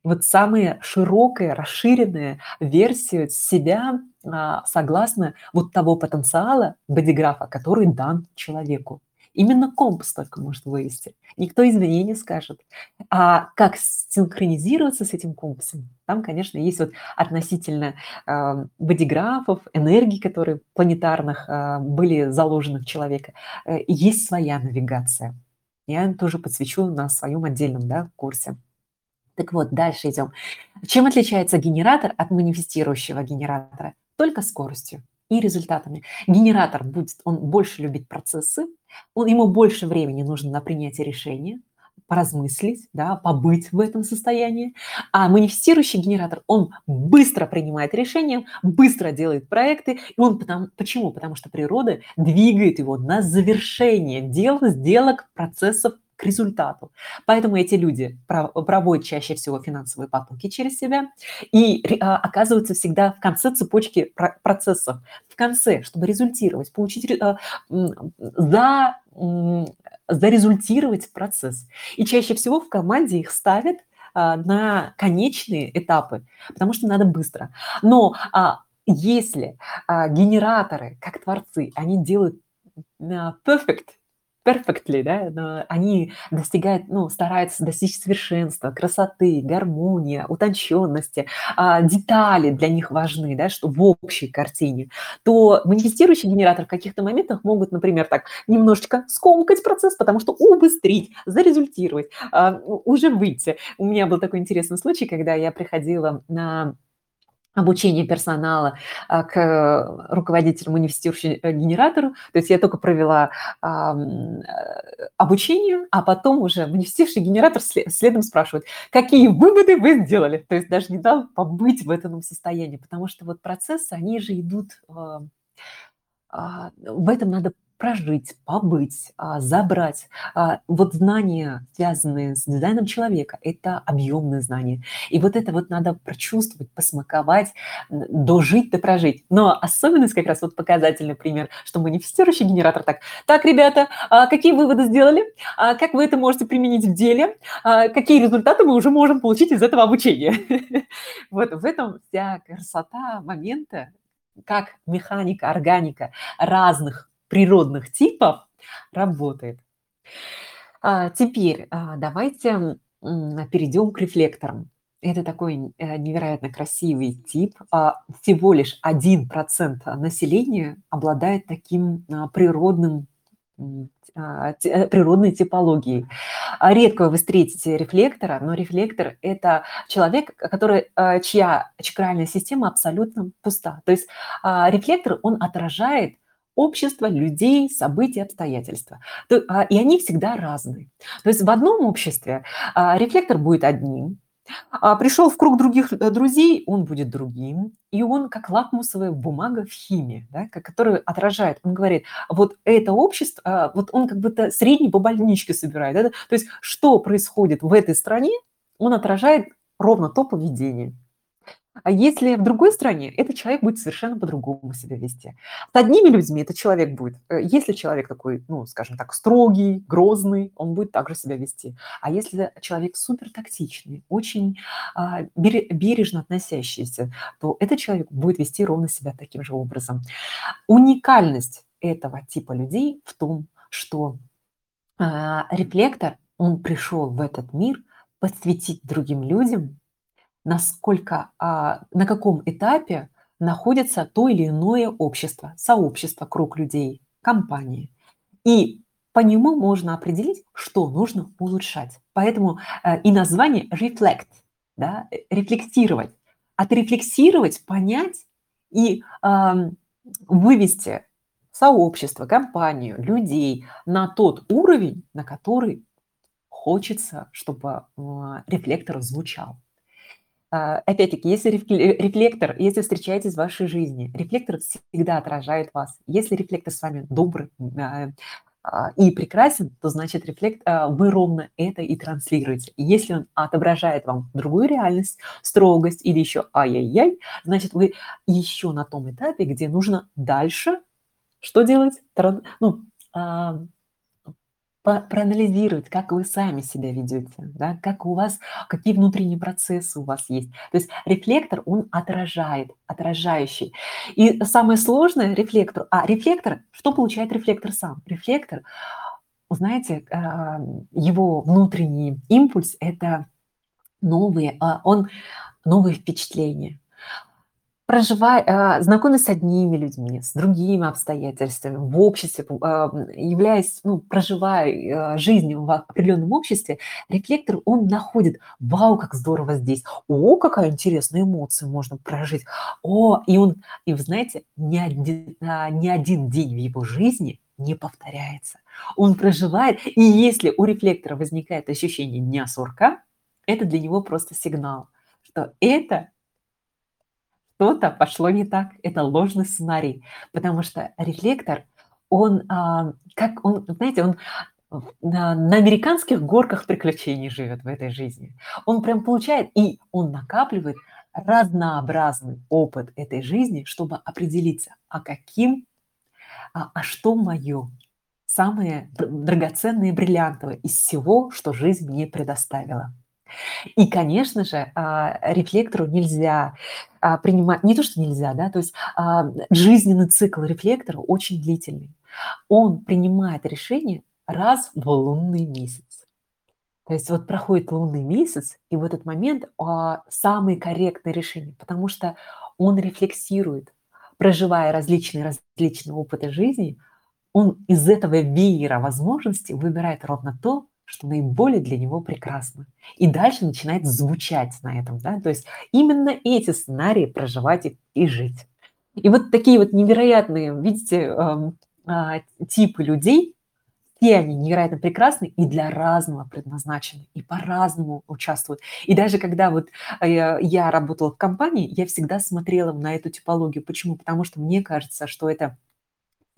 Вот самая широкая, расширенная версия себя а, согласно вот того потенциала бодиграфа, который дан человеку. Именно компас только может вывести. Никто извне не скажет. А как синхронизироваться с этим компасом? Там, конечно, есть вот относительно э, бодиграфов, энергий, которые планетарных э, были заложены в человека, э, есть своя навигация. Я тоже подсвечу на своем отдельном да, курсе. Так вот, дальше идем. Чем отличается генератор от манифестирующего генератора? только скоростью и результатами. Генератор будет, он больше любит процессы, он, ему больше времени нужно на принятие решения, поразмыслить, да, побыть в этом состоянии. А манифестирующий генератор, он быстро принимает решения, быстро делает проекты. И он потому, почему? Потому что природа двигает его на завершение дел, сделок, процессов, результату. Поэтому эти люди проводят чаще всего финансовые потоки через себя и а, оказываются всегда в конце цепочки процессов, в конце, чтобы результировать, получить, а, за, зарезультировать процесс. И чаще всего в команде их ставят а, на конечные этапы, потому что надо быстро. Но если генераторы, как творцы, они делают perfect, perfectly, да, но они достигают, ну, стараются достичь совершенства, красоты, гармонии, утонченности, а, детали для них важны, да, что в общей картине, то манифестирующий генератор в каких-то моментах могут, например, так немножечко скомкать процесс, потому что убыстрить, зарезультировать, а, уже выйти. У меня был такой интересный случай, когда я приходила на обучение персонала а, к руководителю манифестирующему э. То есть я только провела а, обучение, а потом уже манифестирующий генератор следом спрашивает, какие выводы вы сделали. То есть даже не дал побыть в этом состоянии, потому что вот процессы, они же идут в этом надо прожить, побыть, а, забрать. А, вот знания, связанные с дизайном человека, это объемные знания. И вот это вот надо прочувствовать, посмаковать, дожить да прожить. Но особенность как раз вот показательный пример, что манифестирующий генератор так, так, ребята, а какие выводы сделали? Как вы это можете применить в деле? Какие результаты мы уже можем получить из этого обучения? [LAUGHS] Вот в этом вся красота момента, как механика, органика разных природных типов работает. А, теперь а, давайте перейдем к рефлекторам. Это такой э, невероятно красивый тип. А, всего лишь 1% населения обладает таким природным э, природной типологией. Редко вы встретите рефлектора, но рефлектор – это человек, который, чья чакральная система абсолютно пуста. То есть рефлектор, он отражает общество, людей, события, обстоятельства. То, а, и они всегда разные. То есть в одном обществе а, рефлектор будет одним, А пришел в круг других э, друзей, он будет другим, и он как лакмусовая бумага в химии, да, которую отражает. Он говорит, вот это общество, вот он как будто средний по больничке собирает. Да? То есть что происходит в этой стране, он отражает ровно то поведение. А если в другой стране, этот человек будет совершенно по-другому себя вести. С одними людьми этот человек будет, э, если человек такой, ну, скажем так, строгий, грозный, он будет также себя вести. А если человек супер тактичный, очень а, бережно относящийся, то этот человек будет вести ровно себя таким же образом. Уникальность этого типа людей в том, что а, рефлектор, он пришел в этот мир посвятить другим людям насколько, а, на каком этапе находится то или иное общество, сообщество, круг людей, компании. И по нему можно определить, что нужно улучшать. Поэтому э, и название reflect, да, э, рефлексировать. Отрефлексировать, понять и э, вывести сообщество, компанию, людей на тот уровень, на который хочется, чтобы э, рефлектор звучал. А, опять-таки, если рефлектор, если встречаетесь в вашей жизни, рефлектор всегда отражает вас. Если рефлектор с вами добрый а, а, и прекрасен, то значит рефлект, вы ровно это и транслируете. Если он отображает вам другую реальность, строгость или еще ай-яй-яй, значит вы еще на том этапе, где нужно дальше что делать? Ну, проанализировать, как вы сами себя ведете, да, как у вас, какие внутренние процессы у вас есть. То есть рефлектор, он отражает, отражающий. И самое сложное рефлектор, а рефлектор, что получает рефлектор сам? Рефлектор, знаете, а, его внутренний импульс – это новые, а, он новые впечатления, проживая, а, знакомясь с одними людьми, с другими обстоятельствами, в обществе, а, являясь, ну, проживая а, жизнь в определенном обществе, рефлектор, он находит, вау, как здорово здесь, о, какая интересная эмоция можно прожить, о, и он, и вы знаете, ни один, ни один день в его жизни не повторяется. Он проживает, и если у рефлектора возникает ощущение дня сурка, это для него просто сигнал, что это что-то пошло не так, это ложный сценарий, потому что рефлектор, он, а, как он, знаете, он на, на американских горках приключений живет в этой жизни. Он прям получает, и он накапливает разнообразный опыт этой жизни, чтобы определиться, а каким, а, а что мое, самые драгоценные бриллиантовые из всего, что жизнь мне предоставила. И, конечно же, а, рефлектору нельзя а, принимать, не то, что нельзя, да, то есть а, жизненный цикл рефлектора очень длительный. Он принимает решение раз в лунный месяц. То есть вот проходит лунный месяц, и в этот момент самое корректное решение, потому что он рефлексирует, проживая различные различные опыты жизни, он из этого веера возможностей выбирает ровно то, что наиболее для него прекрасно. И дальше начинает звучать на этом. Да? То есть именно эти сценарии проживать и, и жить. И вот такие вот невероятные, видите, э, э, типы людей, все они невероятно прекрасны и для разного предназначены, и по-разному участвуют. И даже когда вот э, я работала в компании, я всегда смотрела на эту типологию. Почему? Потому что мне кажется, что это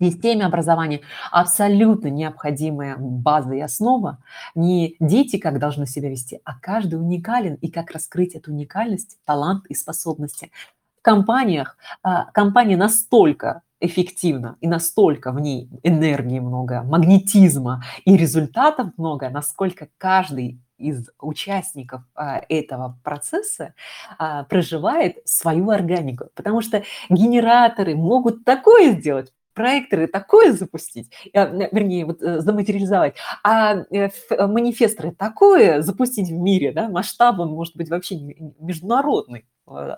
системе образования абсолютно необходимая база и основа. Не дети как должны себя вести, а каждый уникален и как раскрыть эту уникальность, талант и способности. В компаниях а, компания настолько эффективна и настолько в ней энергии много, магнетизма и результатов много, насколько каждый из участников а, этого процесса а, проживает свою органику. Потому что генераторы могут такое сделать, проекторы такое запустить, э, вернее, вот э, заматериализовать, а э, манифесторы такое запустить в мире, да, масштаб он может быть вообще международный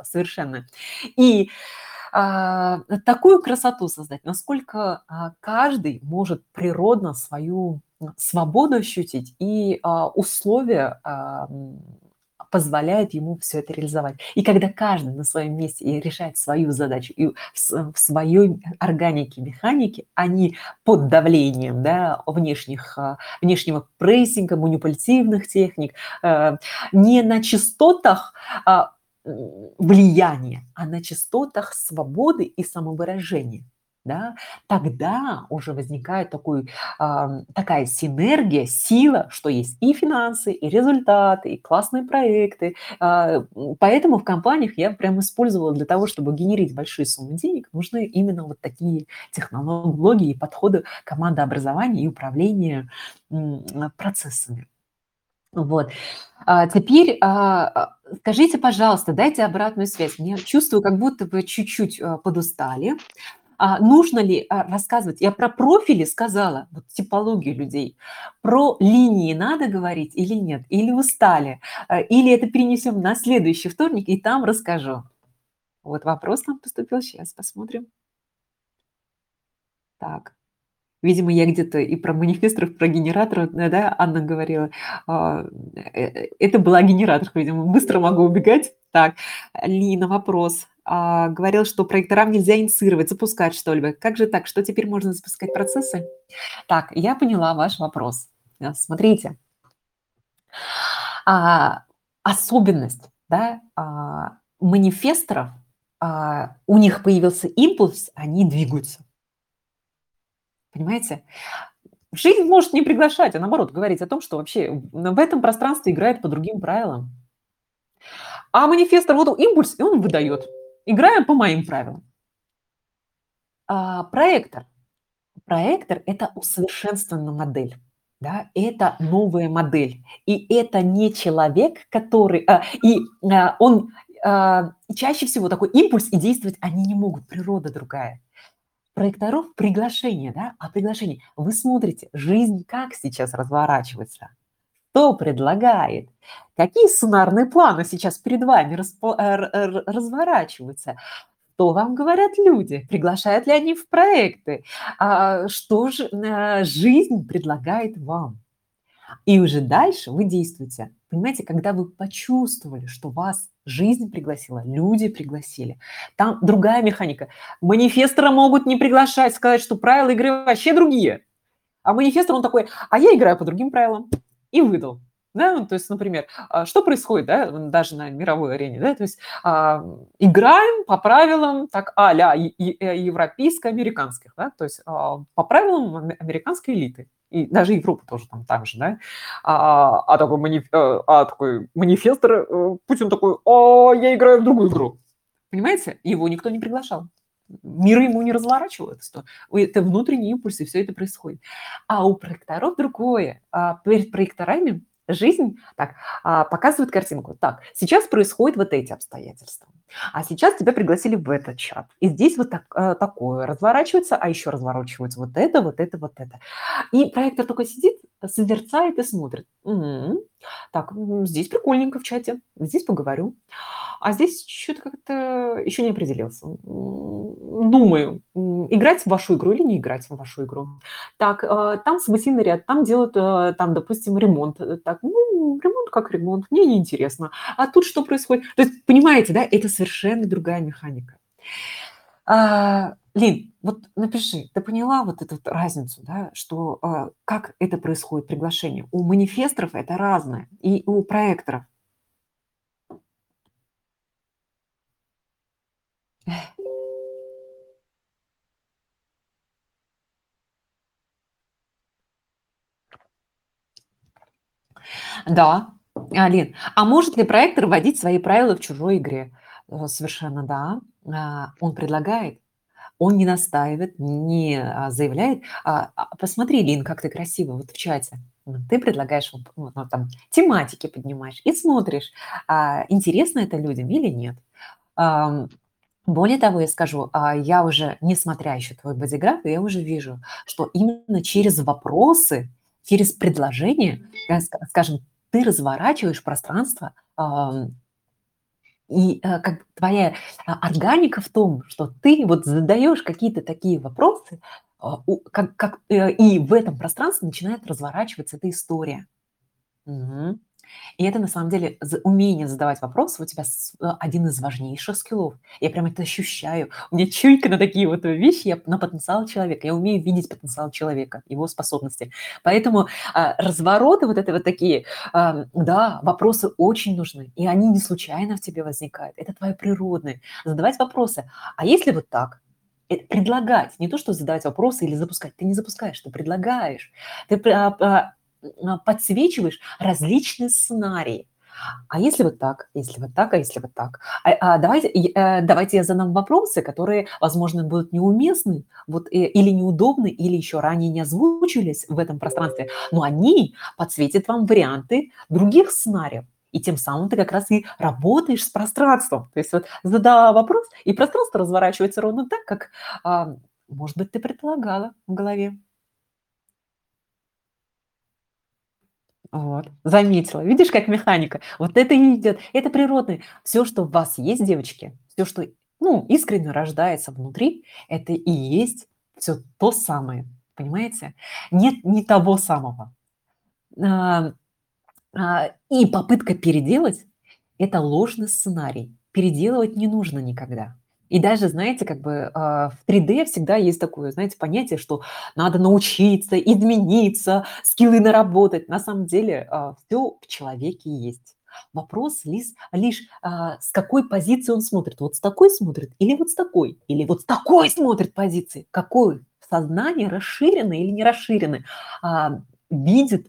совершенно. И а, такую красоту создать, насколько а, каждый может природно свою свободу ощутить и а, условия позволяет ему все это реализовать. И когда каждый на своем месте и решает свою задачу и в, своей органике, механике, а не под давлением да, внешних, а, внешнего прессинга, манипулятивных техник, э, не на частотах а, влияния, а на частотах свободы и самовыражения да, тогда уже возникает такой, а, такая синергия, сила, что есть и финансы, и результаты, и классные проекты. А, поэтому в компаниях я прям использовала для того, чтобы генерить большие суммы денег, нужны именно вот такие технологии и подходы командообразования и управления процессами. Вот. А теперь а, скажите, пожалуйста, дайте обратную связь. Я чувствую, как будто вы чуть-чуть подустали. А нужно ли а, рассказывать? Я про профили сказала, вот типологию людей. Про линии надо говорить или нет? Или устали? А, или это перенесем на следующий вторник, и там расскажу. Вот вопрос нам поступил. Сейчас посмотрим. Так. Видимо, я где-то и про манифесторов, про генераторов, да, Анна говорила. А, э, э, это была генератор, видимо, быстро могу убегать. Так, Лина, вопрос а, говорил, что проекторам нельзя инициировать, запускать что-либо. Как же так? Что теперь можно запускать процессы? Так, я поняла ваш вопрос. Э, смотрите, а, особенность да, а, манифесторов, а, у них появился импульс, они двигаются. Понимаете? Жизнь может не приглашать, а наоборот говорить о том, что вообще в этом пространстве играет по другим правилам. А манифестор вот импульс, и он выдает. Играем по моим правилам. А, проектор. Проектор – это усовершенствованная модель. Да, это новая модель. И это не человек, который... А, и а, он а, чаще всего такой импульс, и действовать они не могут. Природа другая. Проекторов приглашение, да, а приглашение. Вы смотрите, жизнь как сейчас разворачивается что предлагает, какие сценарные планы сейчас перед вами э, разворачиваются, что вам говорят люди, приглашают ли они в проекты, а, что же э, жизнь предлагает вам. И уже дальше вы действуете. Понимаете, когда вы почувствовали, что вас жизнь пригласила, люди пригласили, там другая механика. Манифестора могут не приглашать, сказать, что правила игры вообще другие. А манифестор, он такой, а я играю по другим правилам и выдал. Да, ну, то есть, например, а, что происходит, да, даже на мировой арене, да, то есть а, играем по правилам так а-ля э, европейско-американских, да, то есть а, по правилам американской элиты, и даже Европа тоже там так же, да, а, а, такой, маниф, э, а такой манифестор, э, Путин такой, о, я играю в другую игру, понимаете, его никто не приглашал. Мир ему не разворачивал это, это внутренние импульсы, все это происходит. А у проекторов другое. А перед проекторами жизнь так а, показывает картинку. Так, сейчас происходят вот эти обстоятельства. А сейчас тебя пригласили в этот чат. И здесь вот так, а, такое разворачивается, а еще разворачивается вот это, вот это, вот это. И проектор только сидит, созерцает и смотрит. Угу. Так, здесь прикольненько в чате, здесь поговорю. А здесь что-то как-то еще не определился. Думаю, играть в вашу игру или не играть в вашу игру. Так, э, там событийный ряд, там делают, э, там, допустим, ремонт. Так, ну, ремонт как ремонт, мне неинтересно. А тут что происходит? То есть, понимаете, да, это совершенно другая механика. А, Лин, вот напиши, ты поняла вот эту разницу, да, что а, как это происходит приглашение? У манифесторов это разное, и у проекторов – Да, Алин, а может ли проектор вводить свои правила в чужой игре? Э, совершенно да. А, он предлагает, он не настаивает, не а, заявляет. А, посмотри, Лин, как ты красиво вот в чате. Ты предлагаешь, ну, там, тематики поднимаешь и смотришь, интересно это людям или нет. Более того, я скажу, я уже, несмотря еще твой бодиграф, я уже вижу, что именно через вопросы, через предложения, скажем, ты разворачиваешь пространство, и э, как твоя а, органика в том, что ты вот задаешь какие-то такие вопросы, а, как, как, э, и в этом пространстве начинает разворачиваться эта история. Угу. И это на самом деле умение задавать вопросы у тебя э, один из важнейших скиллов. Я прям это ощущаю. У меня чуйка на такие вот вещи, я на потенциал человека. Я умею видеть потенциал человека, его способности. Поэтому, а, развороты вот это вот такие, а, да, вопросы очень нужны, и они не случайно в тебе возникают. Это твое природное. Задавать вопросы. А если вот так? Э, предлагать, не то, что задавать вопросы или запускать. Ты не запускаешь, ты предлагаешь. Ты а, а, подсвечиваешь различные сценарии. А если вот так, если вот так, а если вот так? А, а давайте, а, давайте я задам вопросы, которые, возможно, будут неуместны, вот, э, или неудобны, или еще ранее не озвучились в этом пространстве, но они подсветят вам варианты других сценариев. И тем самым ты как раз и работаешь с пространством. То есть вот задала вопрос, и пространство разворачивается ровно так, как, а, может быть, ты предполагала в голове. Вот, заметила. Видишь, как механика? Вот это и идет. Это природное. Все, что в вас есть, девочки, все, что ну, искренне рождается внутри, это и есть все то самое. Понимаете? Нет не того самого. А, а, и попытка переделать– это ложный сценарий. Переделывать не нужно никогда. И даже, знаете, как бы а, в 3D всегда есть такое, знаете, понятие, что надо научиться, измениться, скиллы наработать. На самом деле а, все в человеке есть. Вопрос лишь, лишь а, с какой позиции он смотрит. Вот с такой смотрит или вот с такой? Или вот с такой смотрит позиции. Какое сознание расширенное или не расширенное видит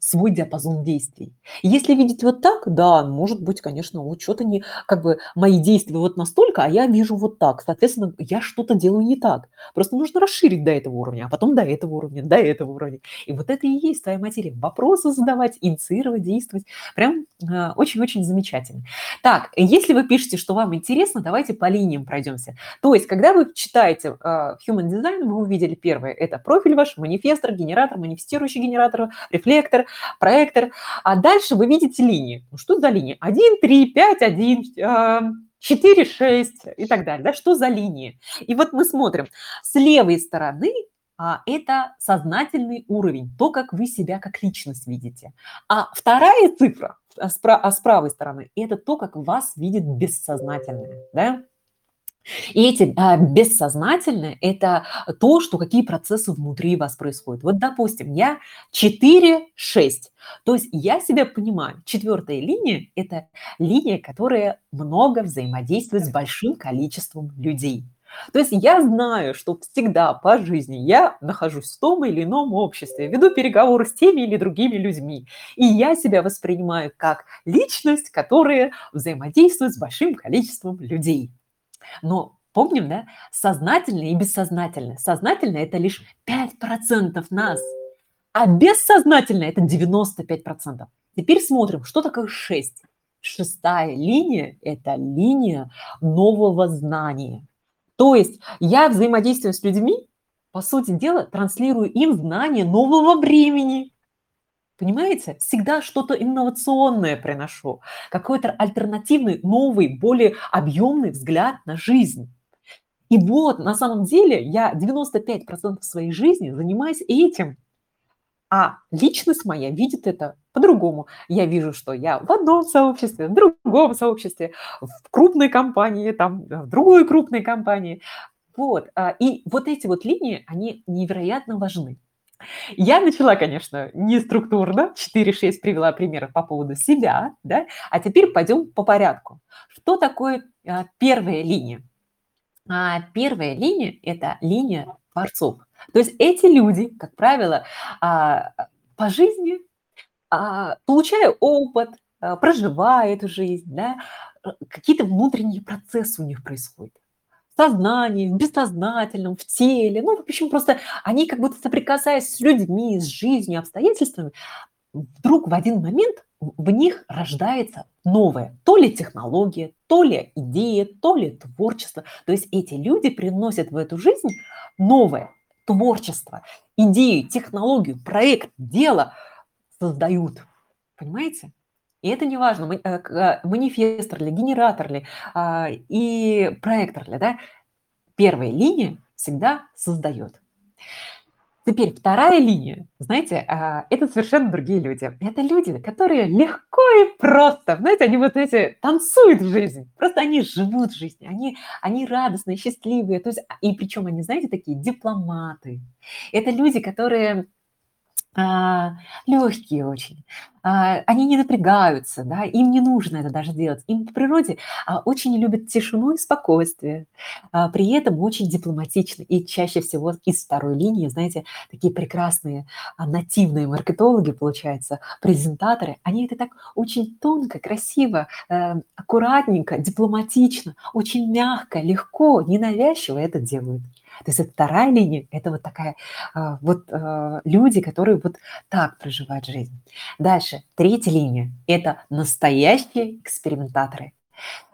свой диапазон действий. Если видеть вот так, да, может быть, конечно, вот что-то не, как бы мои действия вот настолько, а я вижу вот так, соответственно, я что-то делаю не так. Просто нужно расширить до этого уровня, а потом до этого уровня, до этого уровня. И вот это и есть твоя материя. Вопросы задавать, инициировать, действовать. Прям э, очень-очень замечательно. Так, если вы пишете, что вам интересно, давайте по линиям пройдемся. То есть, когда вы читаете э, Human Design, вы увидели первое, это профиль ваш, манифестор, генератор, манифестирующий генератор, рефлектор, рефлектор, проектор. А дальше вы видите линии. Ну, что за линии? 1, 3, 5, 1, 4, 6 и так далее. Да? Что за линии? И вот мы смотрим. С левой стороны а, это сознательный уровень, то, как вы себя как личность видите. А вторая цифра, а с, а правой стороны, это то, как вас видит бессознательное. Да? И эти а, бессознательные– это то, что какие процессы внутри вас происходят. Вот, допустим, я 4-6, то есть я себя понимаю, четвертая линия– это линия, которая много взаимодействует с большим количеством людей. То есть я знаю, что всегда по жизни я нахожусь в том или ином обществе, веду переговоры с теми или другими людьми. И я себя воспринимаю как личность, которая взаимодействует с большим количеством людей. Но помним, да, сознательное и бессознательное. Сознательное – это лишь 5% нас, а бессознательное – это 95%. Теперь смотрим, что такое 6. Шестая линия – это линия нового знания. То есть я взаимодействую с людьми, по сути дела, транслирую им знания нового времени. Понимаете? Всегда что-то инновационное приношу, какой-то альтернативный, новый, более объемный взгляд на жизнь. И вот, на самом деле, я 95% своей жизни занимаюсь этим. А личность моя видит это по-другому. Я вижу, что я в одном сообществе, в другом сообществе, в крупной компании, там, в другой крупной компании. Вот. А, и вот эти вот линии, они невероятно важны. Я начала, конечно, не структурно, 4-6 привела примеров по поводу себя, да, а теперь пойдем по порядку. Что такое а, первая линия? А, первая линия – это линия творцов. То есть эти люди, как правило, а, по жизни, а, получая опыт, а, проживая эту жизнь, да, какие-то внутренние процессы у них происходят сознании, в бессознательном, в теле. Ну, в общем, просто они как будто соприкасаясь с людьми, с жизнью, обстоятельствами, вдруг в один момент в них рождается новое, то ли технология, то ли идея, то ли творчество. То есть эти люди приносят в эту жизнь новое творчество, идею, технологию, проект, дело создают. Понимаете? И это не важно, э, э, манифестор ли, генератор ли а, и проектор ли, да, первая линия всегда создает. Теперь вторая линия, знаете, а, это совершенно другие люди. Это люди, которые легко и просто, знаете, они вот эти танцуют в жизни, просто они живут в жизни, они, они радостные, счастливые, то есть, и причем они, знаете, такие дипломаты. Это люди, которые а, легкие очень, а, они не напрягаются, да, им не нужно это даже делать. Им в природе а, очень любят тишину и спокойствие, а, при этом очень дипломатичны. И чаще всего из второй линии, знаете, такие прекрасные а, нативные маркетологи, получается, презентаторы, они это так очень тонко, красиво, э, аккуратненько, дипломатично, очень мягко, легко, ненавязчиво это делают. То есть это вторая линия, это вот такая, а, вот а, люди, которые вот так проживают жизнь. Дальше, третья линия – это настоящие экспериментаторы.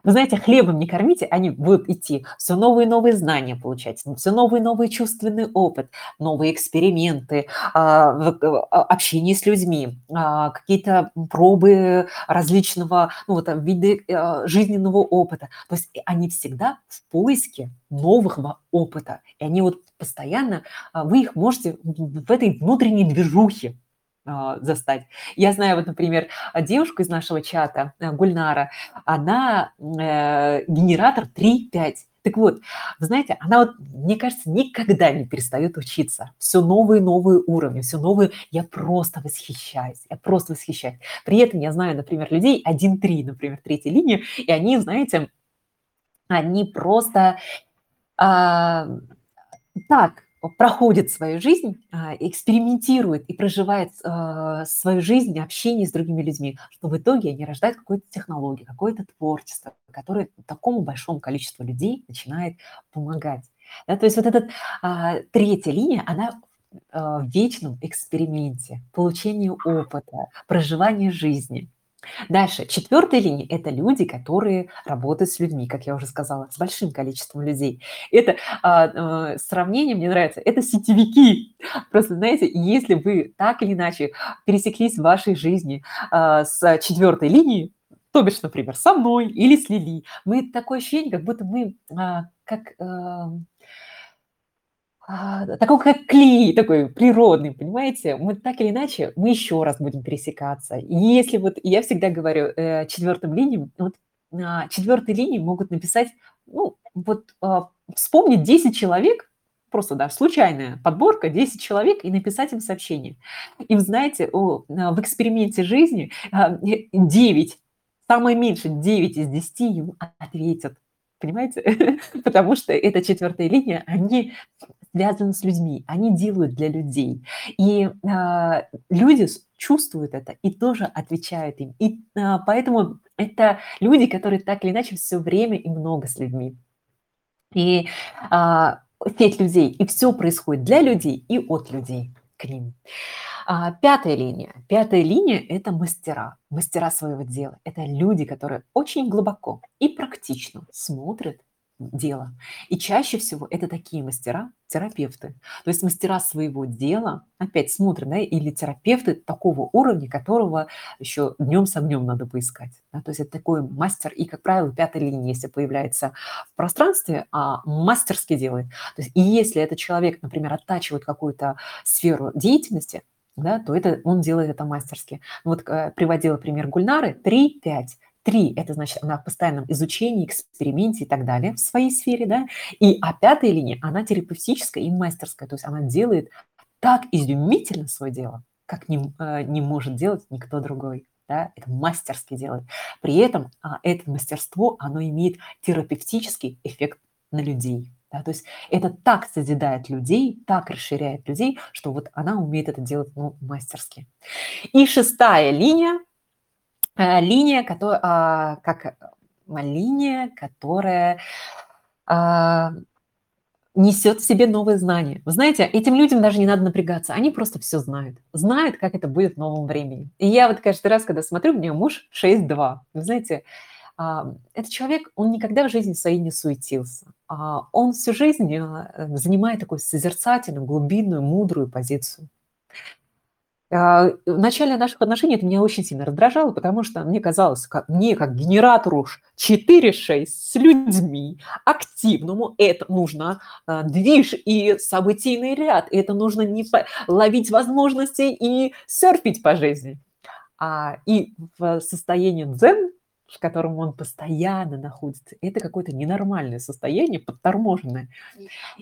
Вы знаете, хлебом не кормите, они будут идти, все новые и новые знания получать, все новый и новый чувственный опыт, новые эксперименты, а, а, общение с людьми, а, какие-то пробы различного ну, вот, виды жизненного опыта. То есть они всегда в поиске нового опыта. И они вот постоянно, вы их можете в этой внутренней движухе застать. Я знаю, вот, например, девушку из нашего чата, э, Гульнара, она э, генератор 3-5. Так вот, знаете, она вот, мне кажется, никогда не перестает учиться. Все новые новые уровни, все новые. Я просто восхищаюсь, я просто восхищаюсь. При этом я знаю, например, людей 1-3, например, третьей линии, и они, знаете, они просто а, так проходит свою жизнь, а, экспериментирует и проживает а, свою жизнь, общение с другими людьми, что в итоге они рождают какую-то технологию, какое-то творчество, которое такому большому количеству людей начинает помогать. Да, то есть вот эта третья линия, она в вечном эксперименте, получении опыта, проживании жизни – Дальше, четвертая линия – это люди, которые работают с людьми, как я уже сказала, с большим количеством людей. Это а, а, сравнение мне нравится, это сетевики. Просто, знаете, если вы так или иначе пересеклись в вашей жизни а, с четвертой линией, то бишь, например, со мной или с Лили, мы такое ощущение, как будто мы а, как… А, такой как клей, такой природный, понимаете? Мы так или иначе, мы еще раз будем пересекаться. И если вот, я всегда говорю э, четвертым линиям, вот на четвертой линии могут написать, ну, вот э, вспомнить 10 человек, просто, да, случайная подборка, 10 человек, и написать им сообщение. И вы знаете, в эксперименте жизни 9, самое меньше 9 из 10 ему ответят понимаете? [LAUGHS] Потому что эта четвертая линия, они связаны с людьми, они делают для людей. И э, люди чувствуют это и тоже отвечают им. И э, поэтому это люди, которые так или иначе все время и много с людьми. И э, сеть людей, и все происходит для людей и от людей к ним. А, пятая линия. Пятая линия – это мастера, мастера своего дела. Это люди, которые очень глубоко и практично смотрят дело. И чаще всего это такие мастера, терапевты. То есть мастера своего дела, опять смотрим, да, или терапевты такого уровня, которого еще днем с огнем надо поискать. Да? То есть это такой мастер, и, как правило, пятая линия, если появляется в пространстве, а мастерски делает. То есть, и если этот человек, например, оттачивает какую-то сферу деятельности, да, то это, он делает это мастерски. Вот э, приводила пример Гульнары, 3-5. Три – это значит, она в постоянном изучении, эксперименте и так далее в своей сфере, да. И, а пятая линия, она терапевтическая и мастерская, то есть она делает так изумительно свое дело, как не, э, не может делать никто другой. Да, это мастерски делает. При этом а, это мастерство, оно имеет терапевтический эффект на людей. Да, то есть это так созидает людей, так расширяет людей, что вот она умеет это делать ну, мастерски. И шестая линия, линия, которая, а, как э, линия, которая а, несет в себе новые знания. Вы знаете, этим людям даже не надо напрягаться, они просто все знают. Знают, как это будет в новом времени. И я вот каждый раз, когда смотрю, у меня муж 6-2. Вы знаете, а, этот человек, он никогда в жизни своей не суетился. А, он всю жизнь э, занимает такую созерцательную, глубинную, мудрую позицию. А, в начале наших отношений это меня очень сильно раздражало, потому что мне казалось, как, мне как генератору 4-6 с людьми активному, это нужно а, движ и событийный ряд, это нужно не по- ловить возможности и серфить по жизни. А, и в состоянии дзен в котором он постоянно находится, это какое-то ненормальное состояние, подторможенное.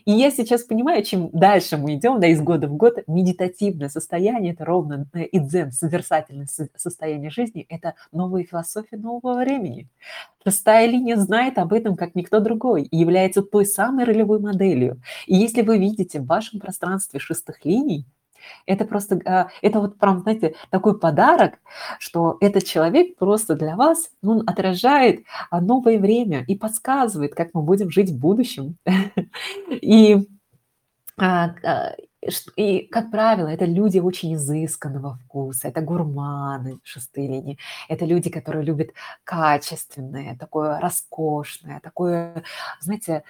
И я сейчас понимаю, чем дальше мы идем, да, из года в год, медитативное состояние, это ровно э, и дзен, созерцательное состояние жизни, это новая философия нового времени. Шестая линия знает об этом, как никто другой, и является той самой ролевой моделью. И если вы видите в вашем пространстве шестых линий, это просто, а, это вот прям, знаете, такой подарок, что этот человек просто для вас, он отражает а, новое время и подсказывает, как мы будем жить в будущем. [LAUGHS] И а, и, как правило, это люди очень изысканного вкуса, это гурманы шестой линии, это люди, которые любят качественное, такое роскошное, такое, знаете,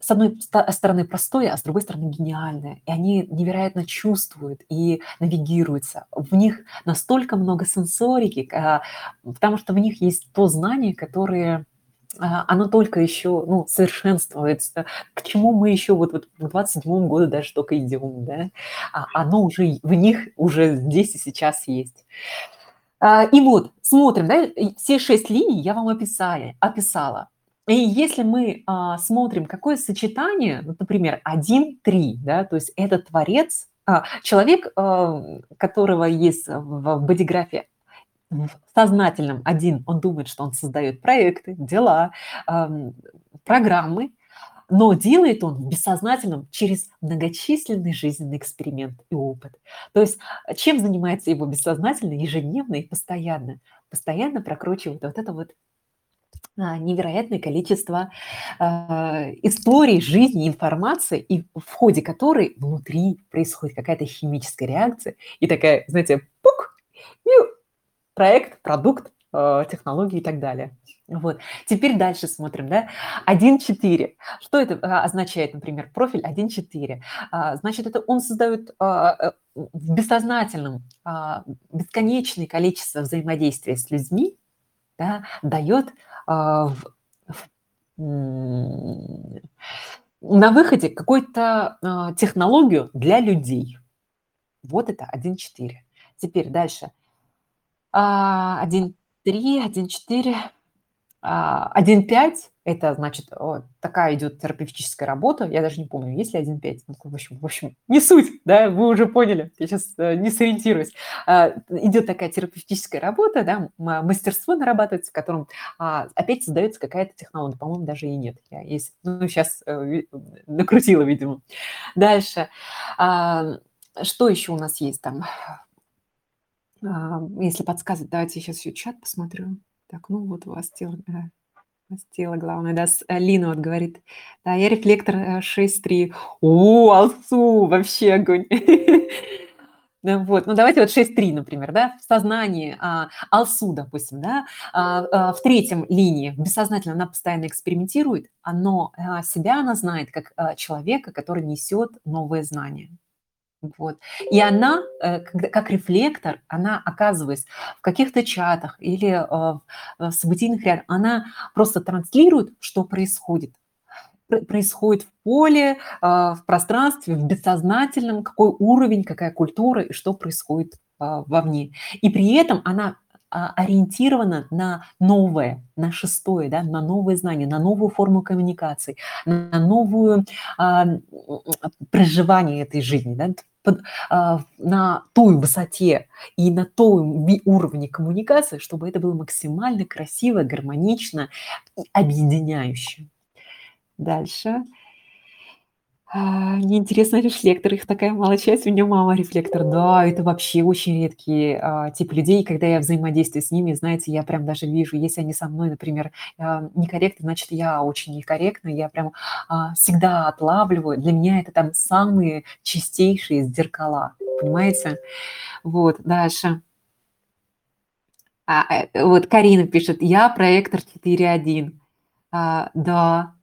с одной стороны простое, а с другой стороны гениальное. И они невероятно чувствуют и навигируются. В них настолько много сенсорики, а, потому что в них есть то знание, которое а, оно только еще ну, совершенствуется. К чему мы еще вот, вот в 27 году даже только идем, да? А оно уже в них уже здесь и сейчас есть. И вот, смотрим, да, все шесть линий я вам описали, описала. И если мы а, смотрим, какое сочетание, вот, например, 1-3, да, то есть это творец, а, человек, а, которого есть в бодиграфе сознательном один, он думает, что он создает проекты, дела, а, программы, но делает он в бессознательном через многочисленный жизненный эксперимент и опыт. То есть чем занимается его бессознательно ежедневно и постоянно? Постоянно прокручивает вот это вот а, невероятное количество э, историй, жизни, информации, и в ходе которой внутри происходит какая-то химическая реакция, и такая, знаете, пук, и проект, продукт, э, технологии и так далее. Вот. Теперь дальше смотрим, да. 1.4. Что это означает, например, профиль 1.4? Значит, это он создает в бессознательном бесконечное количество взаимодействия с людьми, да, дает а, в, в, на выходе какую-то а, технологию для людей. Вот это 1.4. Теперь дальше. 1.3, 1.4, 1.5 – это, значит, такая идет терапевтическая работа. Я даже не помню, есть ли 1.5. Ну, в общем, в общем, не суть, да, вы уже поняли. Я сейчас э, не сориентируюсь. А, идет такая терапевтическая работа, да, мастерство нарабатывается, в котором а, опять создается какая-то технология. По-моему, даже и нет. Я есть, ну, сейчас э, накрутила, видимо. Дальше. А, что еще у нас есть там? Если подсказывать, давайте я сейчас еще чат посмотрю. Так, ну вот у вас тело, тело главное, да, с- Лина вот говорит, да, я рефлектор э, 6.3. О, Алсу, вообще огонь. [LAUGHS] Вот, ну давайте вот 6.3, например, да, в сознании, а, Алсу, допустим, да, а, а, в третьем линии, бессознательно она постоянно экспериментирует, но а, себя она знает как а, человека, который несет новые знания. Вот. И она, э, как рефлектор, она, оказываясь в каких-то чатах или э, в событийных рядах, она просто транслирует, что происходит. Происходит в поле, э, в пространстве, в бессознательном, какой уровень, какая культура и что происходит вовне. И при этом она а, ориентирована на новое, на шестое, да, на новые знания, на новую форму коммуникации, на новую а, проживание этой жизни, да, под, а, на той высоте и на том уровне коммуникации, чтобы это было максимально красиво, гармонично и объединяюще. Дальше. А, рефлектор, их такая малая часть, у меня мама рефлектор. Да, это вообще очень редкий а, тип людей, когда я взаимодействую с ними, знаете, я прям даже вижу, если они со мной, например, а, некорректны, значит, я очень некорректна, я прям а, всегда отлавливаю. Для меня это там самые чистейшие зеркала, понимаете? Вот, дальше. А, э, вот Карина пишет, я проектор 4.1. А, да,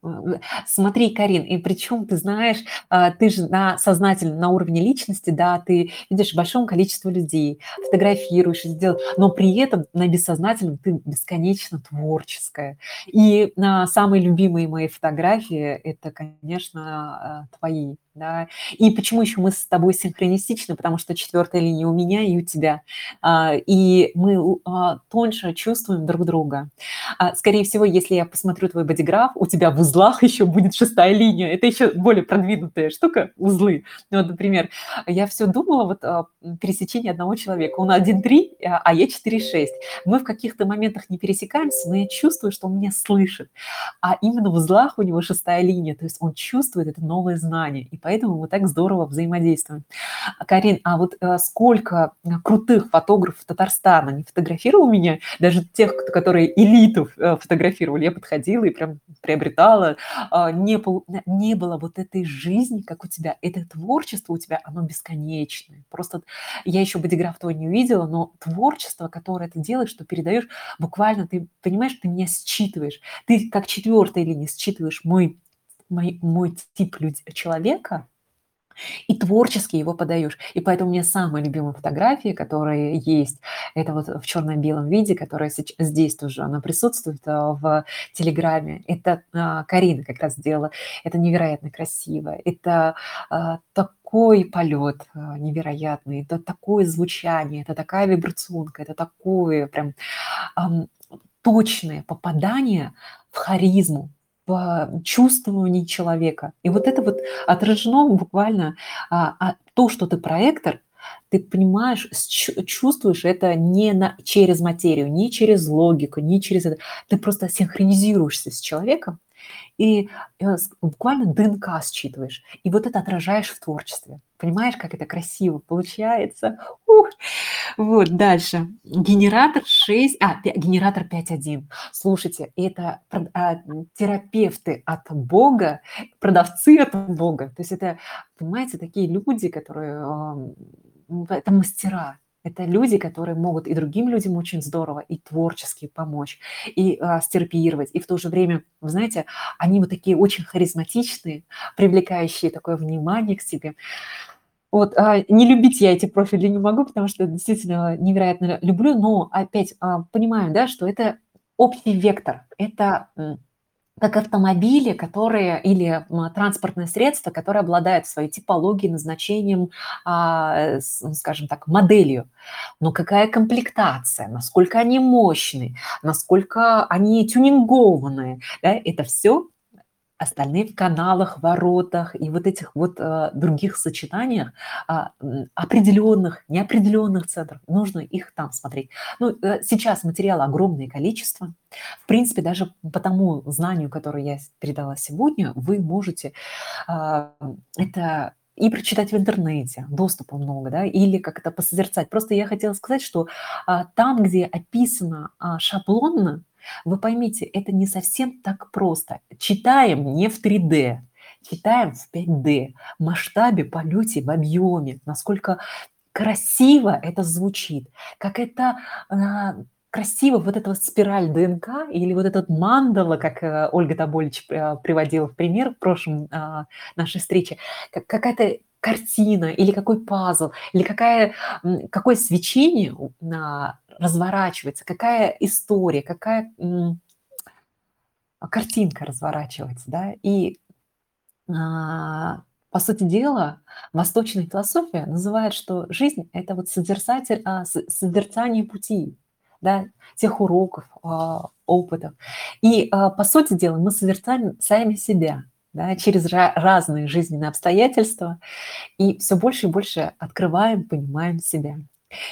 Смотри, Карин, и причем, ты знаешь, а, ты же на сознательном, на уровне личности, да, ты видишь большое количество людей, фотографируешь, сделал, но при этом на бессознательном ты бесконечно творческая. И на самые любимые мои фотографии – это, конечно, а, твои да. И почему еще мы с тобой синхронистичны? Потому что четвертая линия у меня и у тебя. А, и мы а, тоньше чувствуем друг друга. Скорее всего, если я посмотрю твой бодиграф, у тебя в узлах еще будет шестая линия. Это еще более продвинутая штука, узлы. Ну, вот, например, я все думала, вот пересечение одного человека. Он 1,3, а я 4,6. Мы в каких-то моментах не пересекаемся, но я чувствую, что он меня слышит. А именно в узлах у него шестая линия, то есть он чувствует это новое знание. И поэтому мы так здорово взаимодействуем. Карин, а вот э, сколько крутых фотографов Татарстана не фотографировал меня, даже тех, которые элиту э, фотографировали, я подходила и прям приобретала, а, не, не было вот этой жизни, как у тебя, это творчество у тебя, оно бесконечное. Просто я еще бодиграф твой не увидела, но творчество, которое ты делаешь, что передаешь, буквально ты понимаешь, ты меня считываешь. Ты как четвертая линия считываешь мой мой, мой тип люд, человека, и творчески его подаешь. И поэтому у меня самые любимые фотографии, которые есть, это вот в черно-белом виде, которая здесь тоже, она присутствует а, в Телеграме. Это а, Карина как раз сделала. Это невероятно красиво. Это а, такой полет невероятный, это такое звучание, это такая вибрационка, это такое прям точное попадание в харизму, в чувствовании человека. И вот это вот отражено буквально а, а, то, что ты проектор, ты понимаешь, чувствуешь это не на, через материю, не через логику, не через это. Ты просто синхронизируешься с человеком, и буквально ДНК считываешь. И вот это отражаешь в творчестве. Понимаешь, как это красиво получается? Ух. Вот, дальше. Генератор 6, а, генератор 5.1. Слушайте, это а, терапевты от Бога, продавцы от Бога. То есть это, понимаете, такие люди, которые, это мастера, это люди, которые могут и другим людям очень здорово, и творчески помочь, и а, стерпировать, и в то же время, вы знаете, они вот такие очень харизматичные, привлекающие такое внимание к себе. Вот, а, не любить я эти профили не могу, потому что действительно невероятно люблю, но опять а, понимаю, да, что это общий вектор, это как автомобили, которые или транспортное средство, которое обладает своей типологией, назначением, а, скажем так, моделью. Но какая комплектация, насколько они мощные, насколько они тюнингованы, да, это все остальные в каналах, воротах и вот этих вот э, других сочетаниях э, определенных, неопределенных центров. Нужно их там смотреть. Ну, э, сейчас материала огромное количество. В принципе, даже по тому знанию, которое я передала сегодня, вы можете э, это и прочитать в интернете, доступа много, да, или как это посозерцать. Просто я хотела сказать, что а, там, где описано а, шаблонно, вы поймите, это не совсем так просто. Читаем не в 3D, читаем в 5D, в масштабе, полете, в объеме, насколько красиво это звучит, как это а, красиво вот эта вот спираль ДНК или вот этот мандала, как э, Ольга Тобольевич э, приводила в пример в прошлом а, нашей встрече, как, какая-то картина или какой пазл, или какая, какое свечение разворачивается, какая история, какая картинка разворачивается, да, и а, по сути дела, восточная философия называет, что жизнь – это вот созерцатель, а, созерцание пути, да, тех уроков, а, опытов. И, а, по сути дела, мы созерцаем сами себя – да, через разные жизненные обстоятельства, и все больше и больше открываем, понимаем себя.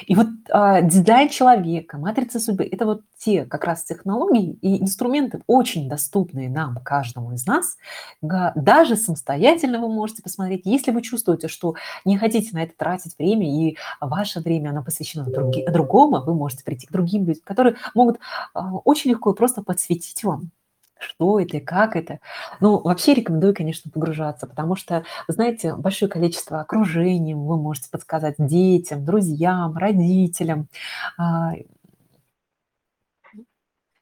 И вот а, дизайн человека, матрица судьбы – это вот те как раз технологии и инструменты, очень доступные нам, каждому из нас. Даже самостоятельно вы можете посмотреть. Если вы чувствуете, что не хотите на это тратить время, и ваше время оно посвящено други, другому, вы можете прийти к другим людям, которые могут а, очень легко и просто подсветить вам что это и как это. Ну, вообще рекомендую, конечно, погружаться, потому что, знаете, большое количество окружений вы можете подсказать детям, друзьям, родителям. А,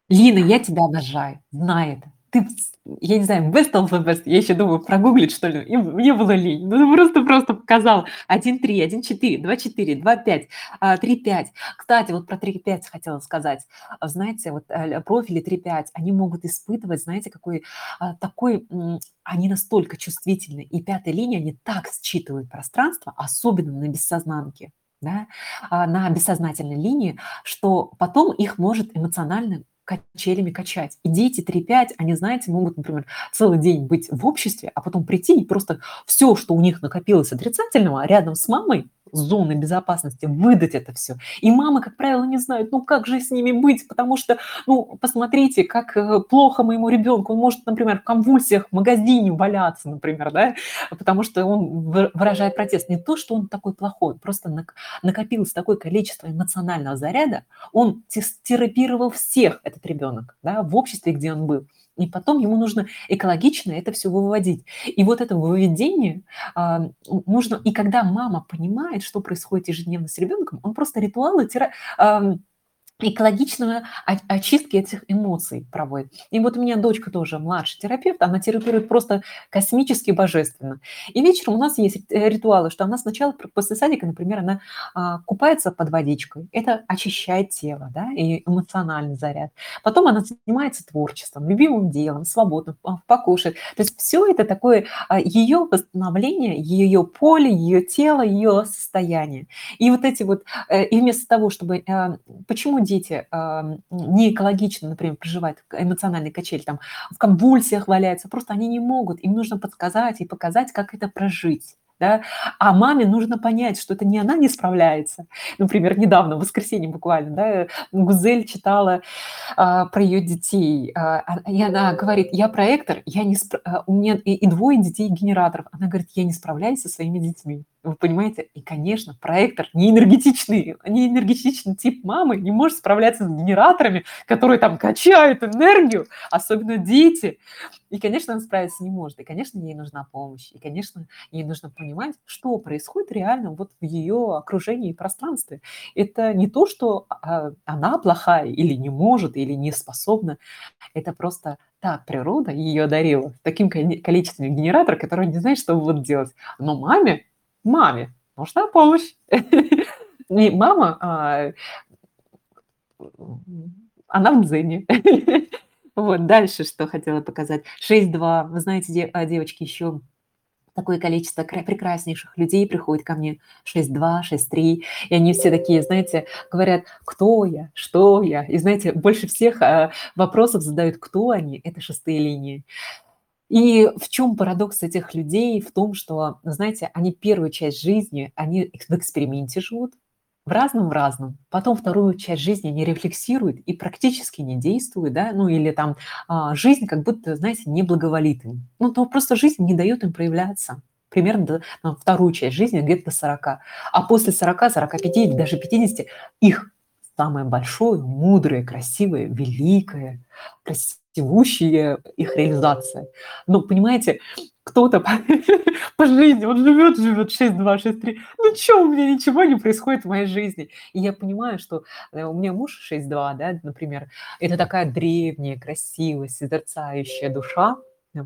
Лина, я тебя обожаю, знай это. Ты, я не знаю, best of the best, я еще думаю, прогуглить, что ли, и мне было лень. Ну, просто-просто показал 1-3, 1-4, 2-4, 2-5, 3-5. Кстати, вот про 3-5 хотела сказать. Знаете, вот э, профили 3-5, они могут испытывать, знаете, какой а, такой, они настолько чувствительны, и пятая линия, они так считывают пространство, особенно на бессознанке, да, а, на бессознательной линии, что потом их может эмоционально качелями качать. И дети 3-5, они, знаете, могут, например, целый день быть в обществе, а потом прийти и просто все, что у них накопилось отрицательного, рядом с мамой, зоны безопасности, выдать это все. И мамы, как правило, не знают, ну как же с ними быть, потому что, ну, посмотрите, как э, плохо моему ребенку, он может, например, в конвульсиях в магазине валяться, например, да, потому что он выражает протест. Не то, что он такой плохой, просто накопилось такое количество эмоционального заряда, он терапировал всех, этот ребенок, да, в обществе, где он был. И потом ему нужно экологично это все выводить. И вот это выведение а, нужно... И когда мама понимает, что происходит ежедневно с ребенком, он просто ритуалы тира, а, экологичного очистки этих эмоций проводит. И вот у меня дочка тоже младший терапевт, она терапирует просто космически божественно. И вечером у нас есть э, ритуалы, что она сначала после садика, например, она а, купается под водичкой, это очищает тело, да, и эмоциональный заряд. Потом она занимается творчеством, любимым делом, свободно, покушает. То есть все это такое а, ее восстановление, ее поле, ее тело, ее состояние. И вот эти вот, э, и вместо того, чтобы, э, почему дети не экологично, например, проживают эмоциональный качель, там в конвульсиях валяются, просто они не могут, им нужно подсказать и показать, как это прожить. Да? А маме нужно понять, что это не она не справляется. Например, недавно, в воскресенье буквально, да, Гузель читала а, про ее детей, а, и она говорит, я проектор, я не спр... А, у меня и, и двое детей генераторов. Она говорит, я не справляюсь со своими детьми. Вы понимаете? И, конечно, проектор не энергетичный, не энергетичный тип мамы не может справляться с генераторами, которые там качают энергию, особенно дети. И, конечно, она справиться не может. И, конечно, ей нужна помощь. И, конечно, ей нужно понимать, что происходит реально вот в ее окружении и пространстве. Это не то, что а, она плохая или не может, или не способна. Это просто так природа ее одарила таким количеством генераторов, которые не знают, что будут делать. Но маме маме нужна помощь. [LAUGHS] И мама, а, она в дзене. [LAUGHS] Вот, дальше что хотела показать. 6-2. Вы знаете, а, девочки, еще такое количество прекраснейших людей приходит ко мне 6-2, 6-3, и они все такие, знаете, говорят, кто я, что я, и знаете, больше всех а, вопросов задают, кто они, это шестые линии. И в чем парадокс этих людей? В том, что, знаете, они первую часть жизни, они в эксперименте живут, в разном в разном. Потом вторую часть жизни они рефлексируют и практически не действуют, да, ну или там а, жизнь как будто, знаете, не благоволит им. Ну, то просто жизнь не дает им проявляться примерно до, ну, вторую часть жизни где-то до 40. А после 40, 45 или даже 50 их самое большое, мудрое, красивое, великое, красивущее их реализация. Но, понимаете, кто-то по, [LAUGHS] по жизни, он живет, живет 6-2, 6-3. Ну что, у меня ничего не происходит в моей жизни. И я понимаю, что э, у меня муж 6-2, да, например, это такая древняя, красивая, созерцающая душа,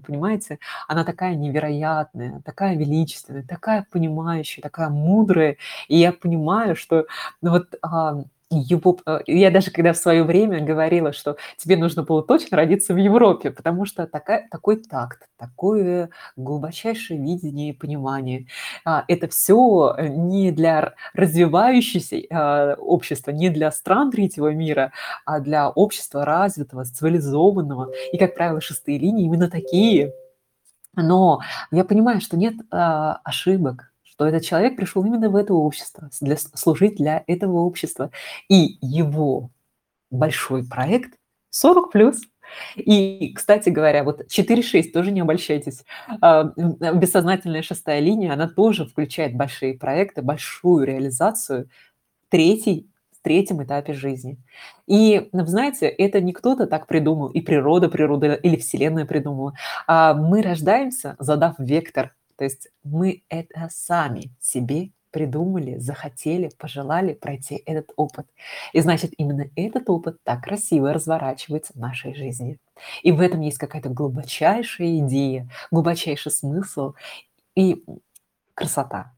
понимаете, она такая невероятная, такая величественная, такая понимающая, такая мудрая, и я понимаю, что ну, вот а, его, э, я даже когда в свое время говорила, что тебе нужно было точно родиться в Европе, потому что такая, такой такт, такое глубочайшее видение и понимание. А, это все э, не для развивающегося а, общества, не для стран третьего мира, а для общества развитого, цивилизованного. И, как правило, шестые линии именно такие. Но я понимаю, что нет а, ошибок, что этот человек пришел именно в это общество, для, служить для этого общества. И его большой проект 40 плюс. И, кстати говоря, вот 4-6, тоже не обольщайтесь, а, бессознательная шестая линия, она тоже включает большие проекты, большую реализацию, третий в третьем этапе жизни. И, вы знаете, это не кто-то так придумал, и природа, природа или Вселенная придумала. А мы рождаемся, задав вектор то есть мы это сами себе придумали, захотели, пожелали пройти этот опыт. И значит, именно этот опыт так красиво разворачивается в нашей жизни. И в этом есть какая-то глубочайшая идея, глубочайший смысл и красота.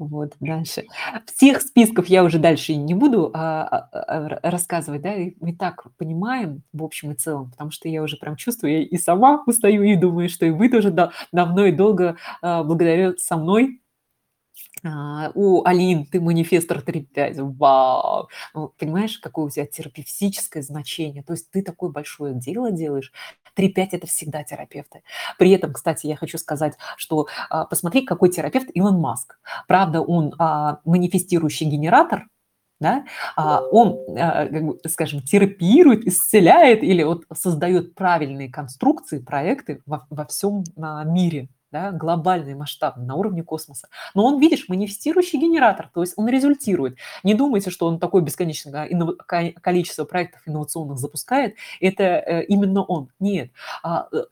Вот, дальше. Всех списков я уже дальше не буду а, а, а, рассказывать, да, мы так понимаем в общем и целом, потому что я уже прям чувствую, я и сама устаю, и думаю, что и вы тоже да, давно и долго а, благодаря со мной а, у Алин ты манифестор 3.5, вау! Ну, понимаешь, какое у тебя терапевтическое значение? То есть ты такое большое дело делаешь. 3.5 – это всегда терапевты. При этом, кстати, я хочу сказать, что а, посмотри, какой терапевт Илон Маск. Правда, он а, манифестирующий генератор, да, а, он, а, скажем, терапирует, исцеляет или вот создает правильные конструкции, проекты во, во всем мире да, глобальный масштаб на уровне космоса. Но он, видишь, манифестирующий генератор, то есть он результирует. Не думайте, что он такое бесконечное количество проектов инновационных запускает, это э, именно он. Нет. А, э,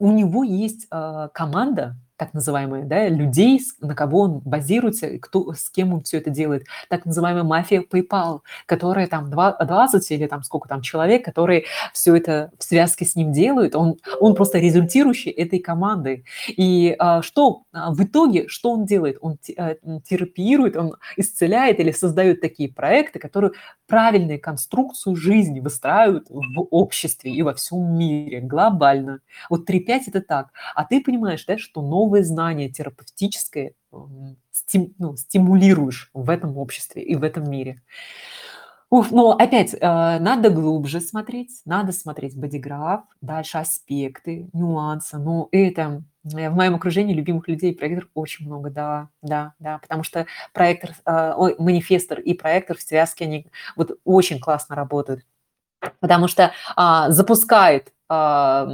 у него есть а, команда, так называемые, да, людей, на кого он базируется, кто, с кем он все это делает. Так называемая мафия PayPal, которая там 20 или там сколько там человек, которые все это в связке с ним делают. Он, он просто результирующий этой команды. И а, что а, в итоге, что он делает? Он а, терапирует, он исцеляет или создает такие проекты, которые правильную конструкцию жизни выстраивают в обществе и во всем мире глобально. Вот 3.5 это так. А ты понимаешь, да, что новый новые знания терапевтическое стим, ну, стимулируешь в этом обществе и в этом мире. Уф, но опять э, надо глубже смотреть, надо смотреть бодиграф, дальше аспекты, нюансы. Но это э, в моем окружении любимых людей проектор очень много, да, да, да, потому что проектор, э, ой, манифестор и проектор в связке, они вот очень классно работают, потому что э, запускает э,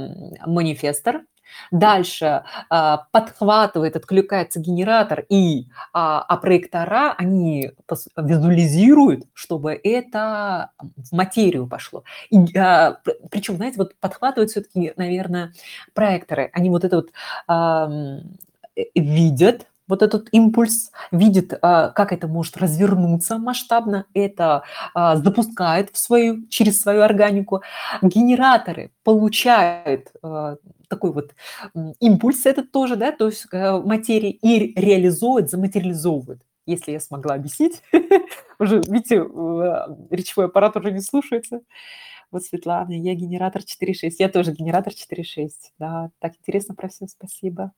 манифестор, Дальше а, подхватывает, откликается генератор, и а, а проектора, они визуализируют, чтобы это в материю пошло. И, а, причем, знаете, вот подхватывают все-таки, наверное, проекторы. Они вот это вот а, видят, вот этот импульс, видит, а, как это может развернуться масштабно, это а, запускает в свою, через свою органику. Генераторы получают а, такой вот импульс этот тоже, да, то есть э, материи и реализует, заматериализовывает. Если я смогла объяснить, [LAUGHS] уже, видите, э, речевой аппарат уже не слушается. Вот Светлана, я генератор 4.6. Я тоже генератор 4.6. Да, так интересно про все, спасибо.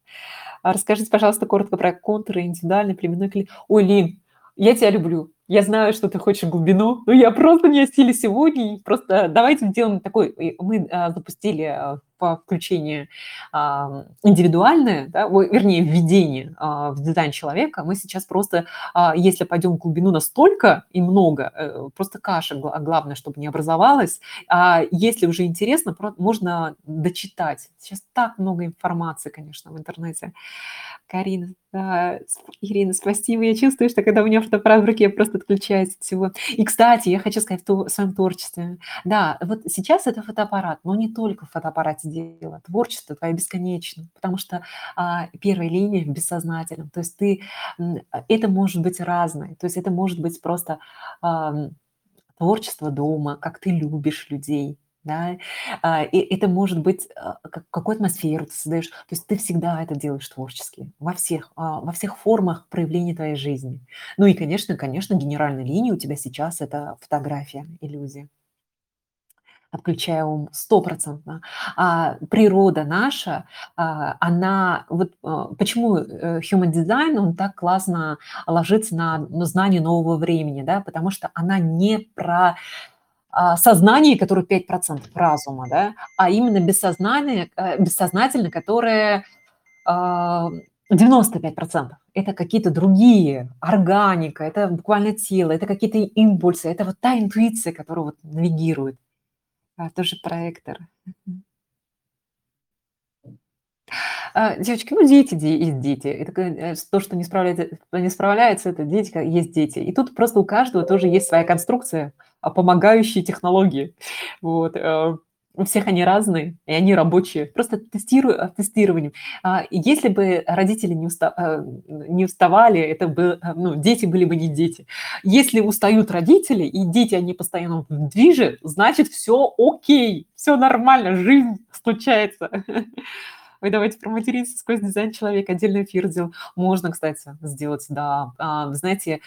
А расскажите, пожалуйста, коротко про контуры, индивидуальный, племенной клей. Ой, Лин, я тебя люблю. Я знаю, что ты хочешь глубину, но я просто не о сегодня. Просто давайте сделаем такой... Мы а, запустили а, по включению а, индивидуальное, да, вернее, введение а, в дизайн человека, мы сейчас просто, а, если пойдем в глубину настолько и много, а, просто каша, главное, чтобы не образовалась. А если уже интересно, можно дочитать. Сейчас так много информации, конечно, в интернете. Карина, да, Ирина, спасибо. Я чувствую, что когда у меня фотоаппарат в руке, просто отключается от всего. И, кстати, я хочу сказать в своем творчестве. Да, вот сейчас это фотоаппарат, но не только в фотоаппарате дело. Творчество твое бесконечно, потому что а, первая линия в бессознательном. То есть ты, это может быть разное. То есть это может быть просто а, творчество дома, как ты любишь людей, да, а, и это может быть, а, какую атмосферу ты создаешь, то есть ты всегда это делаешь творчески, во всех, а, во всех формах проявления твоей жизни. Ну и, конечно, конечно, генеральная линия у тебя сейчас это фотография, иллюзия отключая ум стопроцентно. А природа наша, а, она вот а, почему э, human design он так классно ложится на, на знание нового времени, да, потому что она не про а, сознание, которое 5% разума, да, а именно бессознание, э, бессознательно, которое 95% это какие-то другие, органика, это буквально тело, это какие-то импульсы, это вот та интуиция, которая вот навигирует. А, тоже проектор. А, девочки, ну дети есть дети. Это то, что не справляется, не справляется, это дети, есть дети. И тут просто у каждого тоже есть своя конструкция, а, помогающие технологии. Вот. У всех они разные, и они рабочие. Просто тестирую, а, тестированием. А, если бы родители не, уста, а, не уставали, это бы, ну, дети были бы не дети. Если устают родители, и дети, они постоянно в движе, значит, все окей, все нормально, жизнь случается. [LAUGHS] Ой, давайте про материнство сквозь дизайн человека. Отдельный эфир сделал. Можно, кстати, сделать, да. Знаете,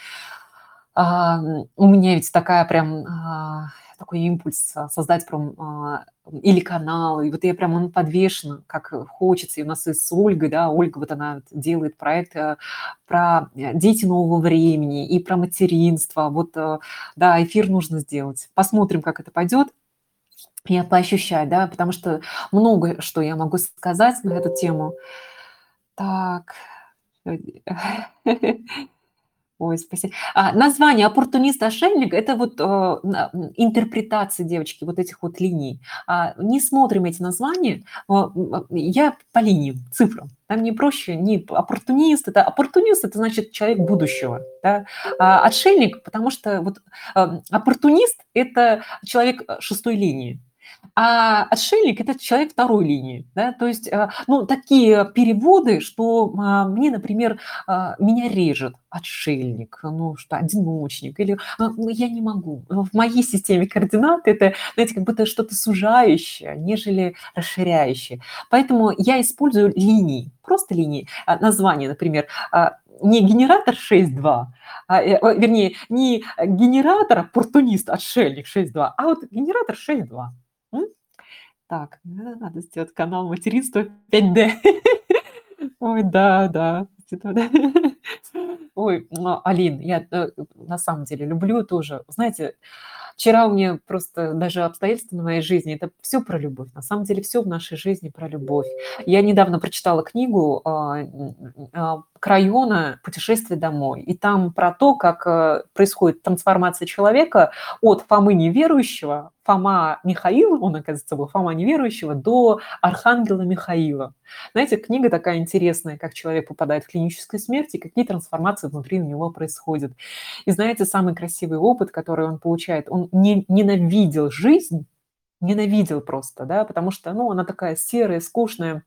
у меня ведь такая прям а, такой импульс а, создать прям а, или канал, и вот я прям он подвешена, как хочется. И у нас и с Ольгой, да, Ольга вот она делает проект а, про э, дети нового времени и про материнство. Вот, а, да, эфир нужно сделать. Посмотрим, как это пойдет я поощущать, да, потому что много что я могу сказать на эту тему. Так. Ой, спасибо. А, название «Оппортунист-ошельник» – это вот э, интерпретации, девочки, вот этих вот линий. А, не смотрим эти названия, а, я по линиям, цифрам. Там не проще, не оппортунист, это оппортунист, это значит человек будущего. Да? А отшельник, потому что вот э, оппортунист – это человек шестой линии. А отшельник– это человек второй линии. Да? То есть, а, ну, такие переводы, что а, мне, например, а, меня режет отшельник, ну, что одиночник, или ну, я не могу. В моей системе координат это, знаете, как будто что-то сужающее, нежели расширяющее. Поэтому я использую линии, просто линии. Название, например, не генератор 6.2, а, э, вернее, не генератор, оппортунист, отшельник 6.2, а вот генератор 6.2. Так, надо сделать канал материнства 5D. [LAUGHS] Ой, да, да. [LAUGHS] Ой, ну, Алин, я э, на самом деле люблю тоже. Знаете, вчера у меня просто даже обстоятельства моей жизни, это все про любовь. На самом деле все в нашей жизни про любовь. Я недавно прочитала книгу а, Крайона «Путешествие домой». И там про то, как э, происходит трансформация человека от Фомы неверующего, Фома Михаил, он, оказывается, был Фома неверующего, до Архангела Михаила. Знаете, книга такая интересная, как человек попадает в клиническую смерть и какие трансформации внутри у него происходят. И знаете, самый красивый опыт, который он получает, он не, ненавидел жизнь, ненавидел просто, да, потому что, ну, она такая серая, скучная,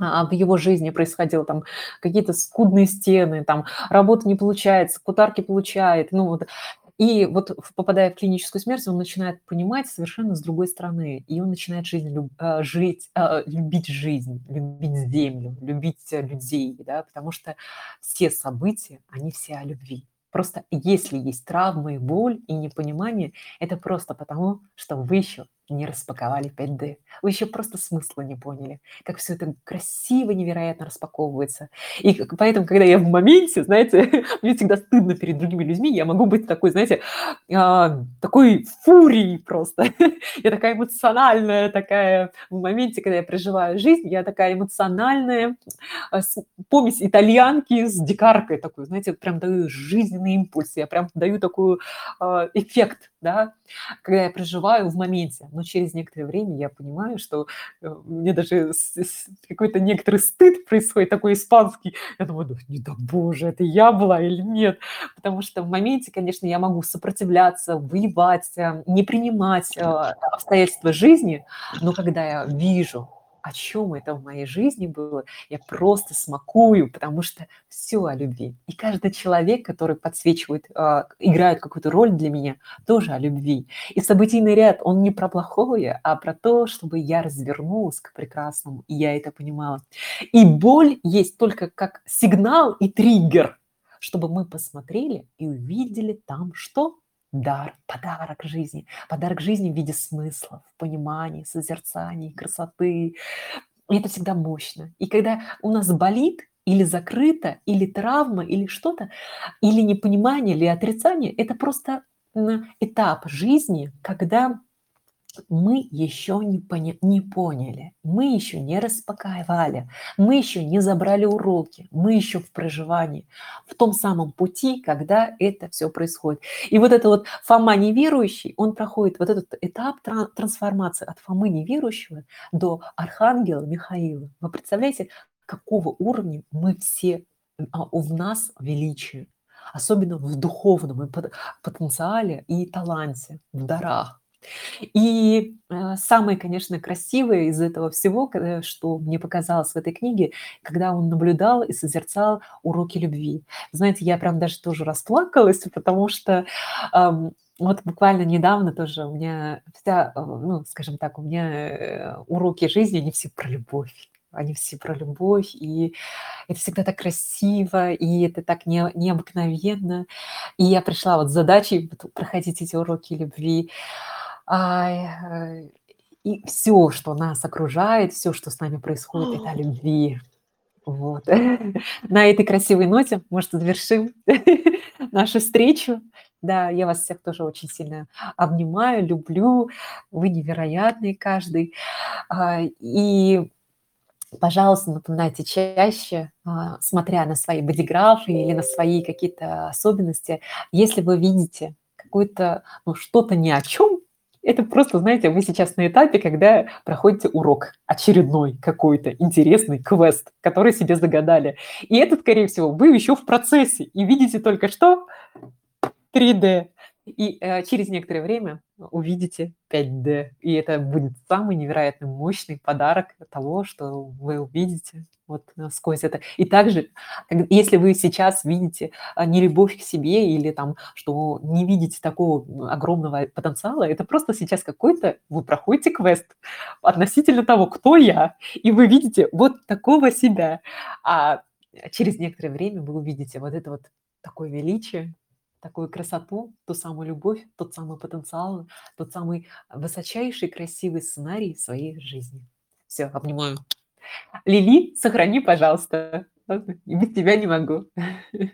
в его жизни происходило, там какие-то скудные стены, там работа не получается, кутарки получает, ну вот. И вот попадая в клиническую смерть, он начинает понимать совершенно с другой стороны, и он начинает жизнь люб, а, жить, а, любить жизнь, любить землю, любить людей, да, потому что все события, они все о любви. Просто если есть травмы, боль и непонимание, это просто потому, что вы еще не распаковали 5D. Вы еще просто смысла не поняли, как все это красиво, невероятно распаковывается. И поэтому, когда я в моменте, знаете, [LAUGHS] мне всегда стыдно перед другими людьми, я могу быть такой, знаете, а, такой фурией просто. [LAUGHS] я такая эмоциональная, такая в моменте, когда я проживаю жизнь, я такая эмоциональная, а, помесь итальянки с дикаркой такой, знаете, прям даю жизненный импульс, я прям даю такой а, эффект, да, когда я проживаю в моменте но через некоторое время я понимаю, что э, мне даже какой-то некоторый стыд происходит, такой испанский. Я думаю, не да боже, это я была или нет? Потому что в моменте, конечно, я могу сопротивляться, воевать, э, не принимать э, обстоятельства жизни, но когда я вижу, о чем это в моей жизни было, я просто смакую, потому что все о любви. И каждый человек, который подсвечивает, э, играет какую-то роль для меня, тоже о любви. И событийный ряд, он не про плохое, а про то, чтобы я развернулась к прекрасному, и я это понимала. И боль есть только как сигнал и триггер, чтобы мы посмотрели и увидели там что? Дар, подарок жизни. Подарок жизни в виде смыслов, понимания, созерцаний, красоты. И это всегда мощно. И когда у нас болит, или закрыто, или травма, или что-то, или непонимание, или отрицание, это просто этап жизни, когда мы еще не, поня- не поняли, мы еще не распаковали, мы еще не забрали уроки, мы еще в проживании, в том самом пути, когда это все происходит. И вот это вот Фома неверующий, он проходит вот этот этап трансформации от Фомы неверующего до Архангела Михаила. Вы представляете, какого уровня мы все, а, в нас величие, особенно в духовном потенциале и таланте, в дарах. И, э, самое, конечно, красивое из этого всего, что мне показалось в этой книге, когда он наблюдал и созерцал уроки любви. Знаете, я прям даже тоже расплакалась, потому что, вот буквально недавно тоже у меня вся, э, ну, скажем так, у меня, э, уроки жизни, они все про любовь. Они все про любовь, и это всегда так красиво, и это так не необыкновенно. И я пришла вот с задачей проходить эти уроки любви. Э, и всё, что нас окружает, всё, что с нами происходит- это о любви. Вот. [LAUGHS] На этой красивой ноте, может, завершим [LAUGHS] нашу встречу. Да, я вас всех тоже очень сильно обнимаю, люблю. Вы невероятный каждый. А, и, пожалуйста, напоминайте чаще, а, смотря на свои бодиграфы или на свои какие-то особенности. Если вы видите какое-то, ну, что-то ни о чём, это просто, знаете, вы сейчас на этапе, когда проходите урок очередной какой-то интересный квест, который себе загадали. И этот, скорее всего, вы ещё в процессе и видите только что 3D. И, э, через некоторое время увидите 5D. И это будет самый невероятно мощный подарок того, что вы увидите вот, э, сквозь это. И также, если вы сейчас видите, а, нелюбовь к себе или там, что не видите такого, огромного потенциала, это просто сейчас какой-то вы проходите квест относительно того, кто я, и вы видите вот такого себя. А через некоторое время вы увидите вот это вот такое величие, такую красоту, ту самую любовь, тот самый потенциал, тот самый высочайший красивый сценарий своей жизни. Всё, обнимаю. Лили, сохрани, пожалуйста. Без тебя не могу. [LAUGHS]